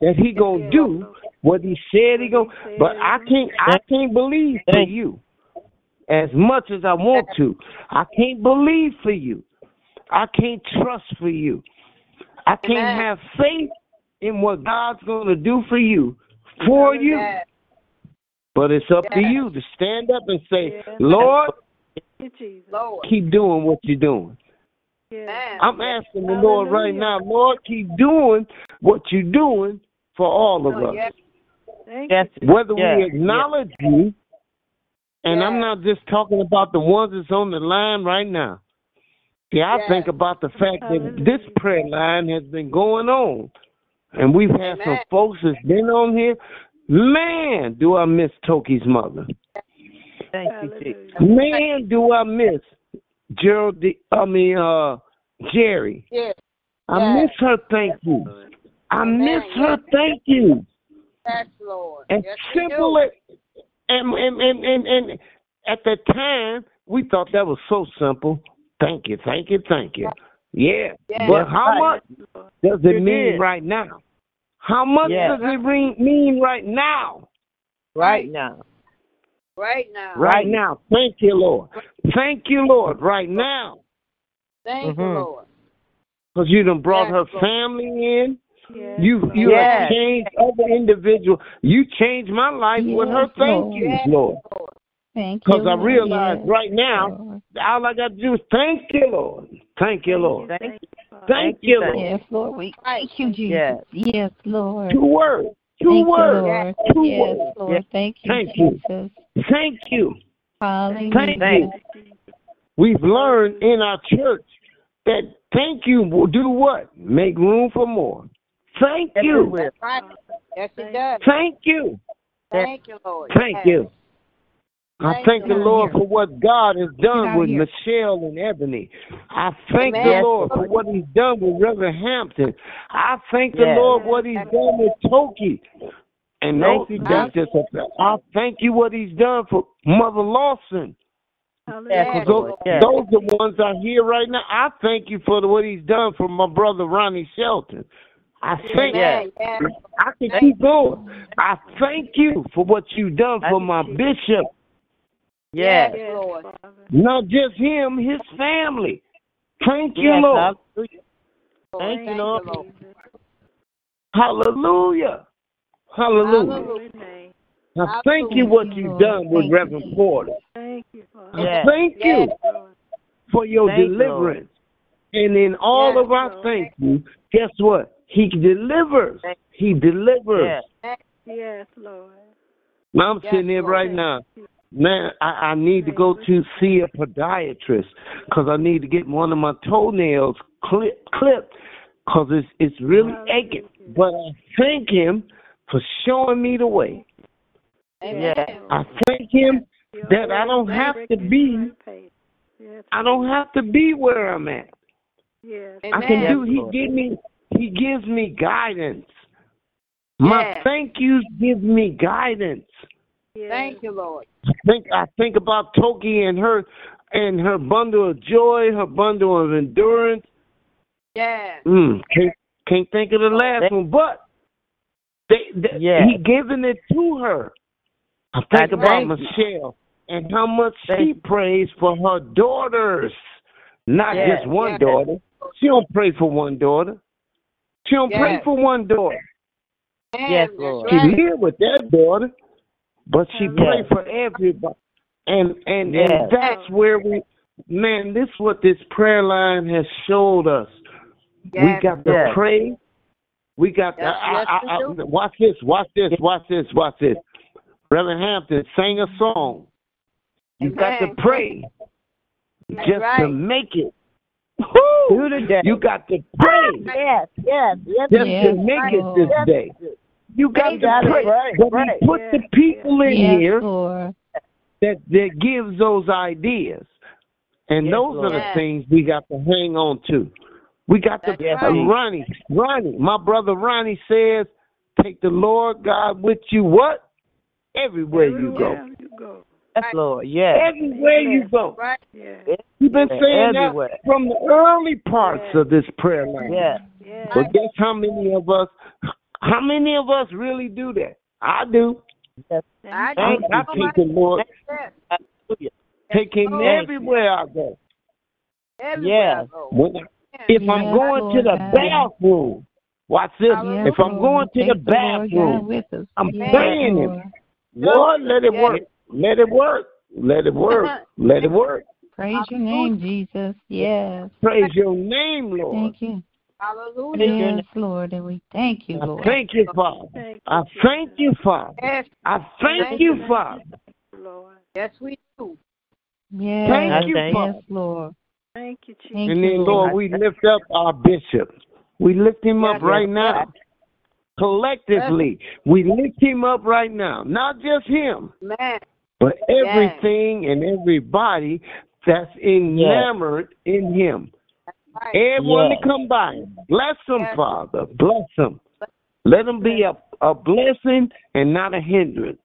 that he gonna do what he said he gonna. But I can't. I can't believe for you as much as I want to. I can't believe for you. I can't trust for you. I can't Amen. have faith in what God's gonna do for you for you. But it's up to you to stand up and say, Yes. Lord, Jesus. Lord. keep doing what you're doing. Yes. I'm asking the Lord right now, Lord, keep doing what you're doing for all of Oh, us. yes. Thank Whether Yeah. we acknowledge you, and I'm not just talking about the ones that's on the line right now. See, I Yeah. think about the fact that this prayer line has been going on, and we've had some folks that's been on here. Man, do I miss Toki's mother. Thank you, Jesus. Man, do I miss Gerald. I mean, uh, Jerry. Yes. I Yes. miss her. Thank you. I Amen. miss her. Thank you. Yes, Lord. And Yes, we simple do. as, and, and, and, and, and at the time, we thought that was so simple. Thank you, thank you, thank you. Yeah. Yeah. But how Right. much does it You mean did. right now? How much Yeah. does it mean, mean right now? Right now. Right now. Right Right. now. Thank you, Lord. Thank you, Lord, right now. Thank Mhm. you, Lord. Because you done brought Yes, her Lord. family in. Yes, You you Yes. have changed other individuals. You changed my life with her thank Lord. yous, Lord. Thank you. Because I realize Yes, right now, Lord. all I got to do is thank you, Lord. Thank you, Lord. Thank Thank you, Father. Thank you, you, Lord. Yes, Lord. We thank you, Jesus. Yes. Yes, Lord. Two words. Two Thank you, words. Lord. Two Yes, words. Lord. Thank you, Thank you. Jesus. Thank you. Hallelujah. Thank Thank you. We've learned in our church that thank you will do what? Make room for more. Thank Yes, you. Yes, it does. Thank you. Thank you, Lord. Thank Yes. you. I Thank thank the Lord. Lord for what God has done with here. Michelle and Ebony. I thank Amen. the Lord for what He's done with Reverend Hampton. I thank the Yes. Lord what He's done with Toki. And Thank those, you, that's just a, I thank you what He's done for Mother Lawson. Yes, Yes, Because Lord. those, Yes. those are the ones I hear right now. I thank you for the, what He's done for my brother Ronnie Shelton. I thank Yes. Yes. I can keep going. I thank you for what you've done for my bishop. Yes. Yes, Lord. Not just him, his family. Thank you, Yes, Lord. hallelujah. Thank you, Lord. Jesus. Hallelujah. Hallelujah. Holy name. I thank you what you've done with Thank you. Reverend Porter. Thank you, Father. I Yes. thank you Yes. For your Thank you, deliverance. And in all Yes, of our Lord. thank you, guess what? He delivers. He delivers. Yes. Yes, Lord. Now I'm Yes, sitting here Lord. right now. Man, I, I need to go to see a podiatrist because I need to get one of my toenails clip, clipped because it's it's really aching. But I thank him for showing me the way. Amen. Yes. I thank him that I don't have to be I don't have to be where I'm at. Yes. I can do. He give me. He gives me guidance. My Yes. thank yous give me guidance. Yes. Thank you, Lord. I think I think about Toki and her and her bundle of joy, her bundle of endurance. Yeah. Mm, can't can't think of the last one, but they, they, Yes. he giving it to her. I think I about thank. Michelle and how much Thank she you. prays for her daughters, not Yes. just one Yes. daughter. She don't pray for one daughter. She don't pray for one daughter. Yes, Lord. She right. live with that daughter, but she Yes. pray for everybody. And and Yes. and that's where we, man. This what this prayer line has showed us. We got to Yes. pray. We got to. I, I, I, watch this. Watch this. Watch this. Watch this. Reverend Hampton sang a song. You got to pray That's just to make it. Day. You got to pray Yes, yes, yes. just Yes, to make it this day. You got to gotta pray. pray, But pray. he put the Yes, people in Yes, here Lord. that that gives those ideas, and Yes, those Lord. are the Yes. things we got to hang on to. We got to. That's uh. Ronnie, Ronnie, my brother Ronnie says, "Take the Lord God with you. What? Everywhere you go. Everywhere you go. Yes, Lord. Yes. Everywhere you go." Right. Yes. You've been Yeah, saying everywhere. that from the early parts Yes. of this prayer line. Yes. Yes. But guess how many of us? How many of us really do that? I do. Yes. I I, do. I take the Lord, Yes. Hallelujah. take Him Lord. everywhere I go. Everywhere Yes. I go. When I, if I'm Yes, going to the God. bathroom, watch this. Yes, if I'm going to the the Lord God bathroom, with. I'm Yes, praying Him. Lord. Lord, let it work. Let it work. Let it work. Let it work. Praise your name, Jesus. Yes. Praise your name, Lord. Thank you. Hallelujah. Yes, Lord. And we thank you, I Lord. thank you, Father. Thank you, I thank you, Father. Yes. I thank Thank you, you. Father. Lord. Yes, we do. Yes. Thank you, yes, Father. Lord. Thank you, Jesus. And then, Lord. Lord, we lift up our bishop. We lift him up right now. Collectively, we lift him up right now. Not just him, but everything and everybody that's enamored in him. Right. Everyone Yes. that come by. Bless them, Yes. Father. Bless them. Let them be a, a blessing and not a hindrance.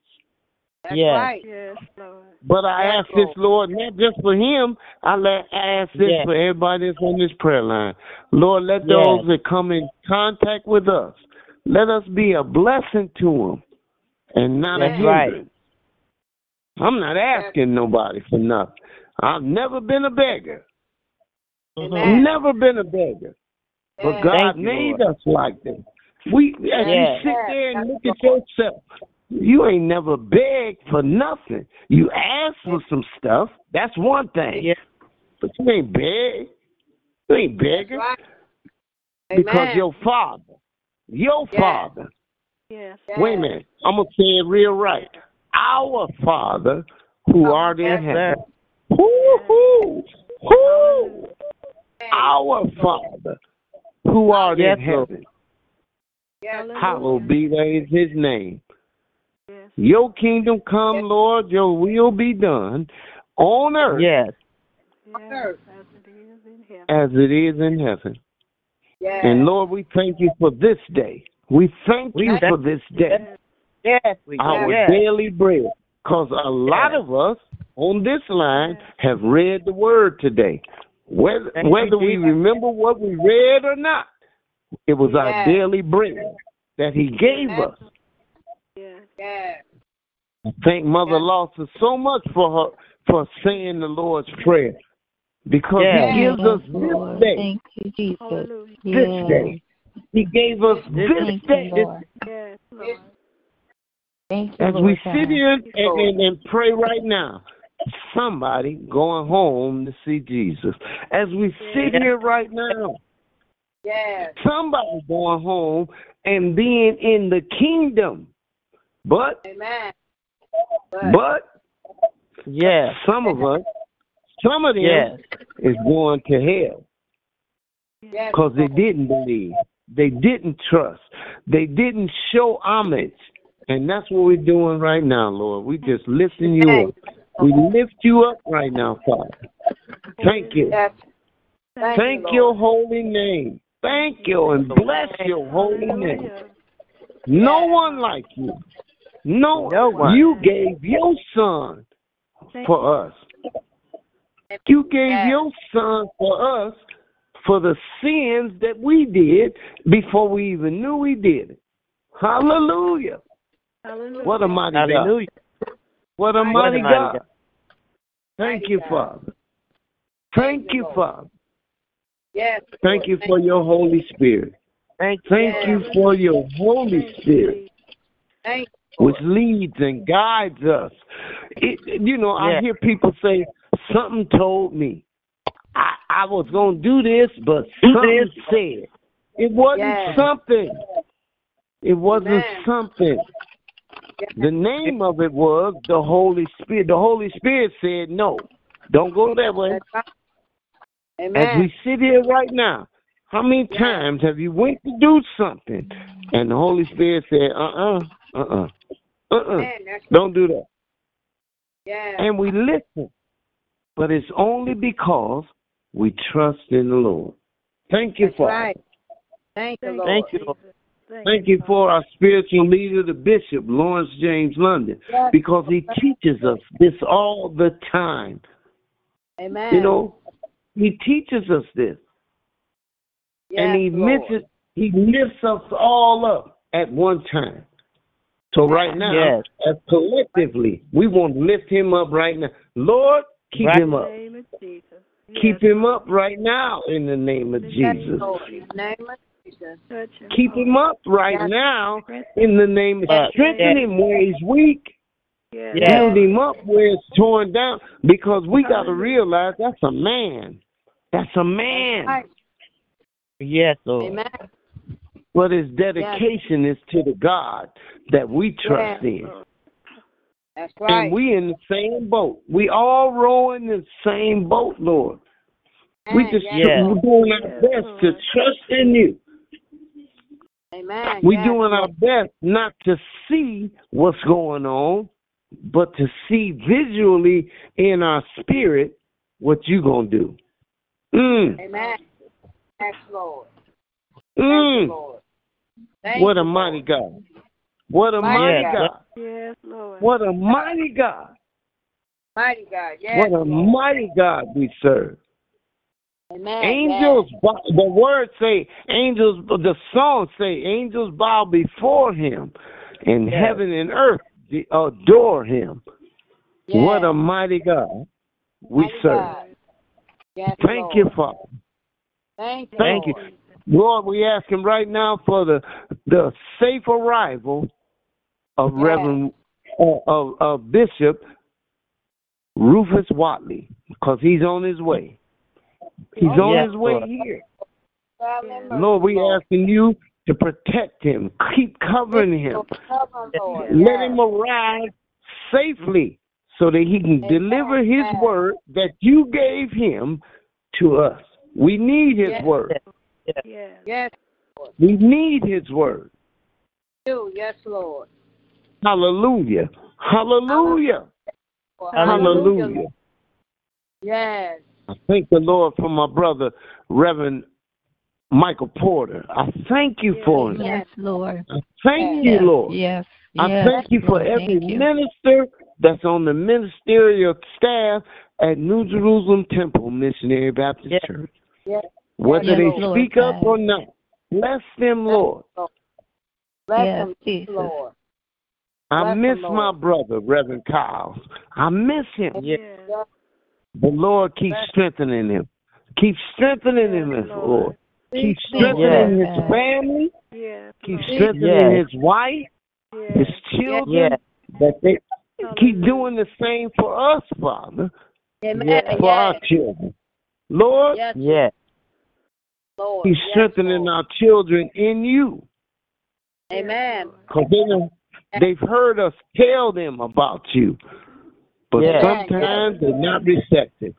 That's Yes. right. Yes, Lord. But I Yes, ask this, Lord, not just for him. I let I ask this Yes. for everybody that's on this prayer line. Lord, let Yes. those that come in contact with us, let us be a blessing to them and not a That's right. hindrance. I'm not asking nobody for nothing. I've never been a beggar. Amen. Never been a beggar. But God Thank you, made Lord. us like this. We as Yeah. you sit there and look at yourself, you ain't never begged for nothing. You asked for some stuff. That's one thing. Yeah. But you ain't beg. You ain't begging Right. because your father, your Yes. father. Yes. Yes. Wait a minute. I'm gonna say it real right. Our Father who art in heaven. Woo-hoo. Woo. Our Father who art Yes, in Lord. heaven. Yes. Hallowed be that is his name. Yes. Your kingdom come, Lord, your will be done on earth Yes. Yes. earth. As it is in heaven. as it is in heaven. Yes. And Lord, we thank you for this day. We thank you thank- for this day. Yes, our yes. daily bread. Because a lot Yes. of us on this line have read the word today. Whether, Thank whether we remember what we read or not, it was our daily bread that he gave Yes. us. Yes. Yes. I thank Mother Yes. Lawson so much for her for saying the Lord's Prayer. Because Yes. he gives us this day, Thank you, Jesus. This Yes. day. He gave us this Thank day. you, Lord. Yes, Lord. Thank you, As Lord we God. sit here and, and, and pray right now, somebody going home to see Jesus. As we sit Yes. here right now, Yes. somebody going home and being in the kingdom. But Amen. But, but Yes. some of us, some of them Yes. is going to hell yes. because they didn't believe, they didn't trust, they didn't show homage. And that's what we're doing right now, Lord. We just lifting you up. We lift you up right now, Father. Thank you. Thank, Thank you, your holy name. Thank you and bless your holy name. No one like you. No, No one. You gave your son for us. You gave your son for us for the sins that we did before we even knew we did it. Hallelujah. Hallelujah. What a mighty God. Hallelujah. What a What a mighty God. God. Thank Mighty you, God. Father. Thank Thank you, Lord. Father. Yes. Thank you for your Holy Spirit. Thank you. Thank Yes. you for your Holy Spirit, Thank you. which leads and guides us. It, you know, I hear people say, something told me. I, I was going to do this, but something said. It wasn't Yes. something. It wasn't Amen. something. Yes. The name of it was the Holy Spirit. The Holy Spirit said, no, don't go that way. That's right. As we sit here right now, how many times have you went to do something and the Holy Spirit said, uh-uh, uh-uh, uh-uh, Amen. Don't do that. Yes. And we listen. But it's only because we trust in the Lord. Thank you, That's Father. right. Thank you, Lord. Thank you, Lord. Thank, Thank you for our spiritual leader, the Bishop, Lawrence James London, Yes. because he teaches us this all the time. Amen. You know, he teaches us this. yes, and he Lord. lifts he lifts us all up at one time. So right now, Yes. as collectively, we want to lift him up right now. Lord, keep Right. him In up. the name of Jesus. Keep Yes. him up right now in the name of Jesus. Lord. Name of Jesus. Touch him. Keep him oh. up right Yes. now in the name of Yes. strengthen him where he's weak. Yes. Yes. Build him up where it's torn down. Because we got to realize that's a man. That's a man. Right. Yes, Lord. Amen. But his dedication is to the God that we trust Yes. in. That's right. And we in the same boat. We all rowing in the same boat, Lord. We just Yes. we're doing our Yes, best to mm-hmm. trust in you. Amen. We're Yes, doing our best not to see what's going on, but to see visually in our spirit what you're gonna do. Mm, Amen. Yes, Lord. Thank you, mm. Lord. Thank What a you, mighty God. What a Mighty mighty God. God. Yes, Lord. What a mighty God. Mighty God. Yes, What a Lord. mighty God we serve. Amen. Angels, bow, the word say, angels, the song say, angels bow before him, and Yes. heaven and earth adore him. Yes. What a mighty God we Mighty serve. God. Yes, Thank Lord. you, Father. Thank you. Thank you. Lord. Lord, we ask him right now for the the safe arrival of Yes. Reverend uh, of, of Bishop Rufus Watley, because he's on his way. He's Oh, on yes, his way Lord. here. God, have mercy, Lord, we Lord. asking you to protect him, keep covering him, let him arrive safely so that he can deliver his word that you gave him to us. We need his word. Yes. Yes, We need his word. Yes, Lord. Hallelujah. Hallelujah. Hallelujah. Yes. I thank the Lord for my brother, Reverend Michael Porter. I thank you for him. Yes, Lord. I thank Yes, you, Lord. yes, I yes, thank you for Lord. every Thank you. minister that's on the ministerial staff at New Jerusalem Temple Missionary Baptist Yes. Church. Yes. Whether Yes, they Lord speak up or not. Bless them, Lord. Bless Yes, them, Jesus. Lord. I Bless miss my brother, Reverend Kyles. I miss him. Yes. Yes. The Lord keeps Bless- strengthening him. Keep strengthening him, Lord. Lord. Keep strengthening Yes. his family. Yes. Keep strengthening Yes. his wife, his children. Yes. That they keep doing the same for us, Father, Amen. Yes. for our Yes. children. Lord, Yes, Yes. Lord. keep strengthening Lord. our children in you. Amen. Because they they've heard us tell them about you. But Yes. sometimes they're not receptive.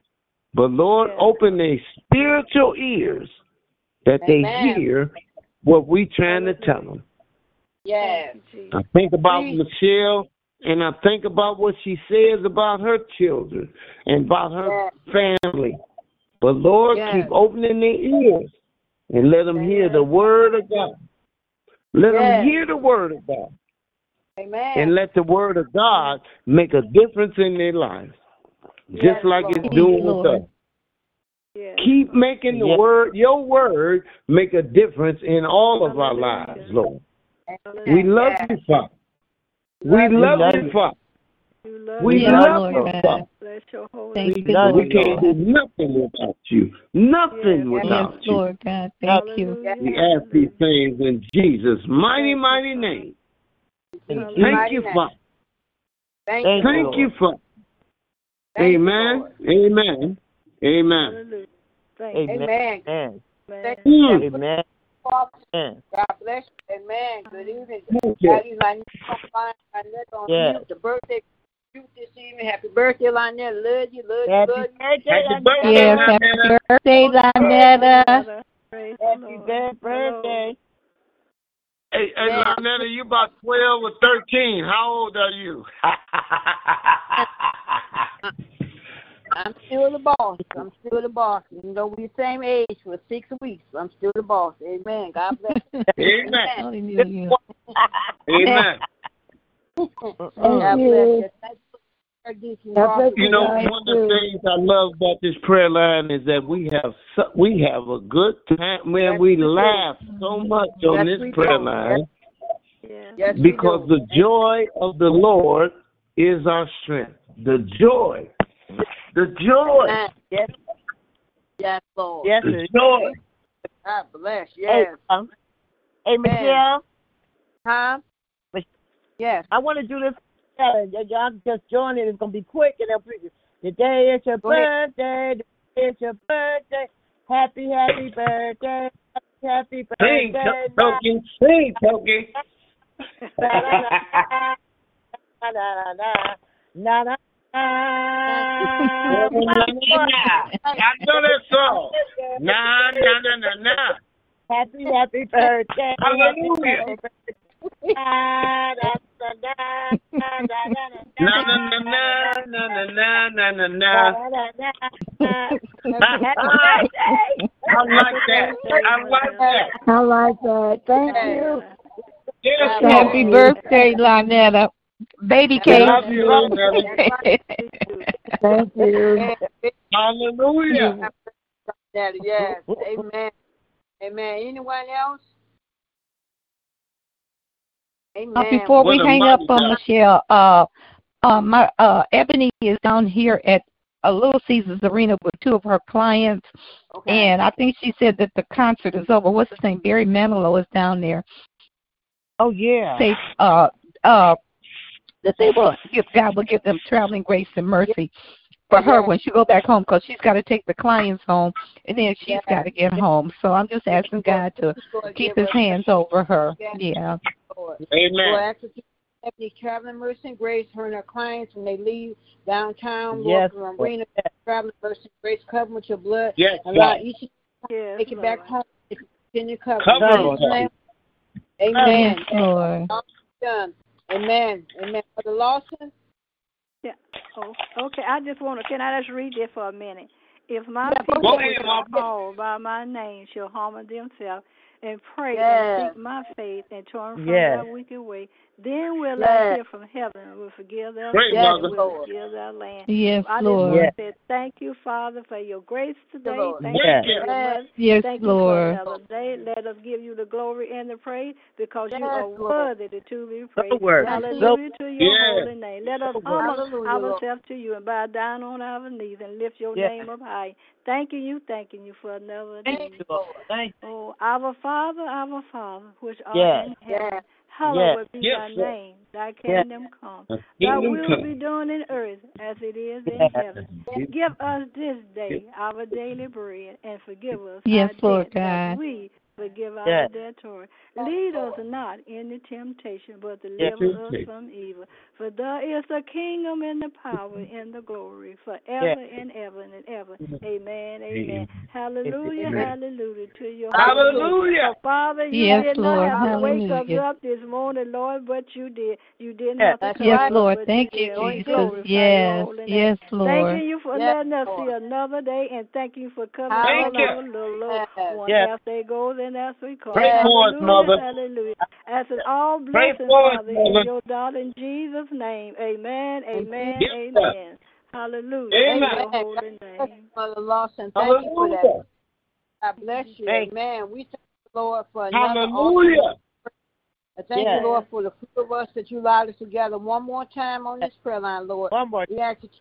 But Lord, Yes. open their spiritual ears that they hear what we trying to tell them. Yes. I think about Please. Michelle and I think about what she says about her children and about her family. But Lord, Yes. keep opening their ears and let them hear the word of God. Let them hear the word of God Amen. and let the word of God make a difference in their lives. Just Yes, like Lord. it's doing with us. Yes. Keep making the Yes. word, your word, make a difference in all of our lives, Lord. Amen. We love you, Father. We Love love you. you, Father. Love We Yes, love you, Father. Bless your holy Thank name. you, love Lord We can't do nothing without you. Nothing Yes. without Yes, you. Lord God. Thank you. We ask these things in Jesus' mighty, mighty name. Thank you, Father. Thank, Thank you, Father. Thank Amen. Lord. Amen. Amen. Amen. Amen. Amen. Mm. Amen. God bless you. Amen. Good evening. That is my new yes. The birthday this evening. Happy birthday, Lynetta. Love you, love you, happy love you. Happy birthday, yes, Lynetta. Happy birthday, Lynetta. Happy birthday. Hey, hey Yeah. Lionel, you about 12 or 13. How old are you? I'm still the boss. I'm still the boss. Even though we're the same age for six weeks, I'm still the boss. Amen. God bless you. Amen. Hallelujah. Amen. God bless you. Thank you, Deacon Crawford. You know, one of the things I love about this prayer line is that we have so, we have a good time. Man, Yes, we we do. laugh so much on Yes, this prayer do. line Yeah. Yes, we because the joy of the Lord is our strength. The joy, the joy, Yes. Yes, Lord. Yes, the sir. joy. God bless. Hey, Yes. um, hey, Michelle, Huh? Yes. I want to do this. Challenge. Y- Y'all just join it. It's gonna be quick and they'll preach it. Today is your Go birthday. Today is your birthday. Happy, happy birthday. Happy Sing, birthday. to- Token. Sing, Token. Na, na, na, na, na. I know that song. Na, na, na, na, na. Happy, happy birthday. Hallelujah. Na, na, na, na, na, na, na, Na, na, na, na, na, na, na, na, na. Happy birthday. I like that. I like that. I like that. Thank you. Yes, Happy Lord. birthday, Lynetta. Baby I cake. love you, Lynetta. Thank you. Hallelujah. Daddy, yes. Amen. Amen. Anyone else? Amen. Uh, before we What a hang up mighty on God. Michelle, uh, uh, my uh, Ebony is down here at a Little Caesars Arena with two of her clients, Okay. and I think she said that the concert is over. What's his name? Barry Manilow is down there. Oh yeah. Say, uh, uh, that they will give God will give them traveling grace and mercy for her when she go back home because she's got to take the clients home and then she's got to get home. So I'm just asking God to keep His hands over her. Yeah. Yeah. Lord. Amen. Lord, ask have any traveling mercy and grace, her and her clients, when they leave downtown, Yes, Lord, from Lord. arena, traveling mercy and grace, cover with your blood. Yes, Allow God. each Yes, them to it back Lord. home. Continue cover. Cover In them, Jesus' name, Yes, Amen. Lord. Amen. Amen. Brother Lawson? Yeah. Oh, okay. I just want to. Can I just read this for a minute? If my Yeah, people Go which ahead, are Mama. called by my name shall humble themselves and pray Yes. and seek my face and turn from Yes. their wicked way, then will I Yes. hear from heaven and will forgive their Praise sin and God. will Lord. forgive their land. Yes, I just Lord. want Yes. to say thank you, Father, for your grace today. Lord. Thank Thank you you. for your Yes. mercy. Yes, Thank you Lord. for another day. Let us give you the glory and the praise because you Yes, are Lord. worthy to be praised. word. Hallelujah to your Yes. holy name. Let us Go word. humble Hallelujah, Lord. ourselves to you and bow down on our knees and lift your Yes. name up high. Thanking you, thanking you for another day. Thank day. you, Lord. Thank you. Oh, our Father, our Father, which art Yes. in heaven, Yes. hallowed be Yes, thy Lord. name. Thy Yes. kingdom come. Thy kingdom will come. be done in earth as it is in Yes. heaven. Give us this day our daily bread and forgive us Yes, our Lord debts as God. we forgive our Yes. debtors. Lead us not into temptation, but Yes. deliver us from evil. For there is the kingdom and the power and the glory forever and ever and ever. Amen. Amen. Hallelujah. Amen. Hallelujah to your. Hallelujah. So, Father, you Yes, did not Lord. have to wake us Hallelujah. up this morning, Lord, but you did. You didn't Yes. have to Yes, right. Lord. but Thank you you, did. We Jesus. Yes, holy name. yes, Lord. Thanking you for Yes, letting us Lord. see another day, and thank you for coming Thank all you. our little Lord, Yes. one Yes. as they go and as we come. Pray for us, hallelujah, Mother. hallelujah. As an all Pray blessing, for us, Father, Mother. in your darling Jesus' name. Amen, amen, Yes, sir. amen. Hallelujah. Amen. In Thank you, name. Brother Lawson. Thank you for that. Hallelujah. God bless you. Thank- Amen. We thank you, Lord, for another awesome Hallelujah. I thank Yes. you, Lord, for the few of us that you allowed us together one more time on this prayer line, Lord. One more. We ask that you,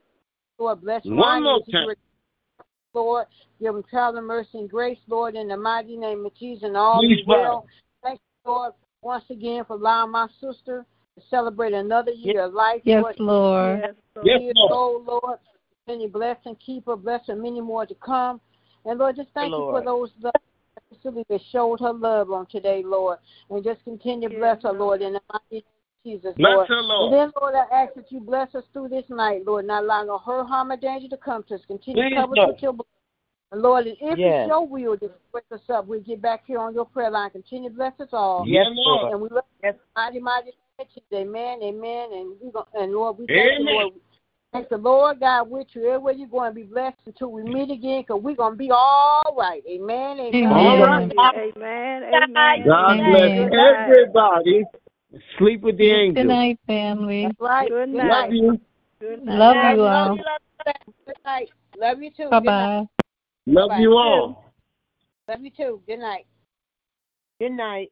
Lord, bless One Ronnie more time. Lord. Give him traveling mercy and grace, Lord, in the mighty name of Jesus, and all Please, be well. Thank you, Lord, once again for allowing my sister to celebrate another year of life. Yes, Lord. Lord. Yes, Lord. Yes, Lord. old, Lord. Continue bless and keep her, bless her many more to come. And Lord, just thank you for those that that showed her love on today, Lord. And just continue to bless her, Lord, in the mighty name of Jesus, Bless Lord. her, And then, Lord, I ask that you bless us through this night, Lord, not allowing no hurt, harm, or danger to come to us. Continue Please, to cover us with your blood. And Lord, and if Yes. it's your will to wake us up, we'll get back here on your prayer line. Continue to bless us all. Yes, Yes, Lord. And we love Yes. you, mighty, mighty, name of Jesus. Amen, amen. And we go, and Lord, we thank you, Amen. Lord. Thank the Lord God with you. Everywhere you're going to be blessed until we meet again, because we're going to be all right. Amen, amen. Amen. All right. Amen, amen. God bless Good everybody. Sleep with the Good angels. night, family. That's right. Good Good night. Love you. Good night. Love night. you Love all. you, love you. Good night. Love you too. Bye Good night. bye. Love Bye. you all. Love you too. Good night. Good night.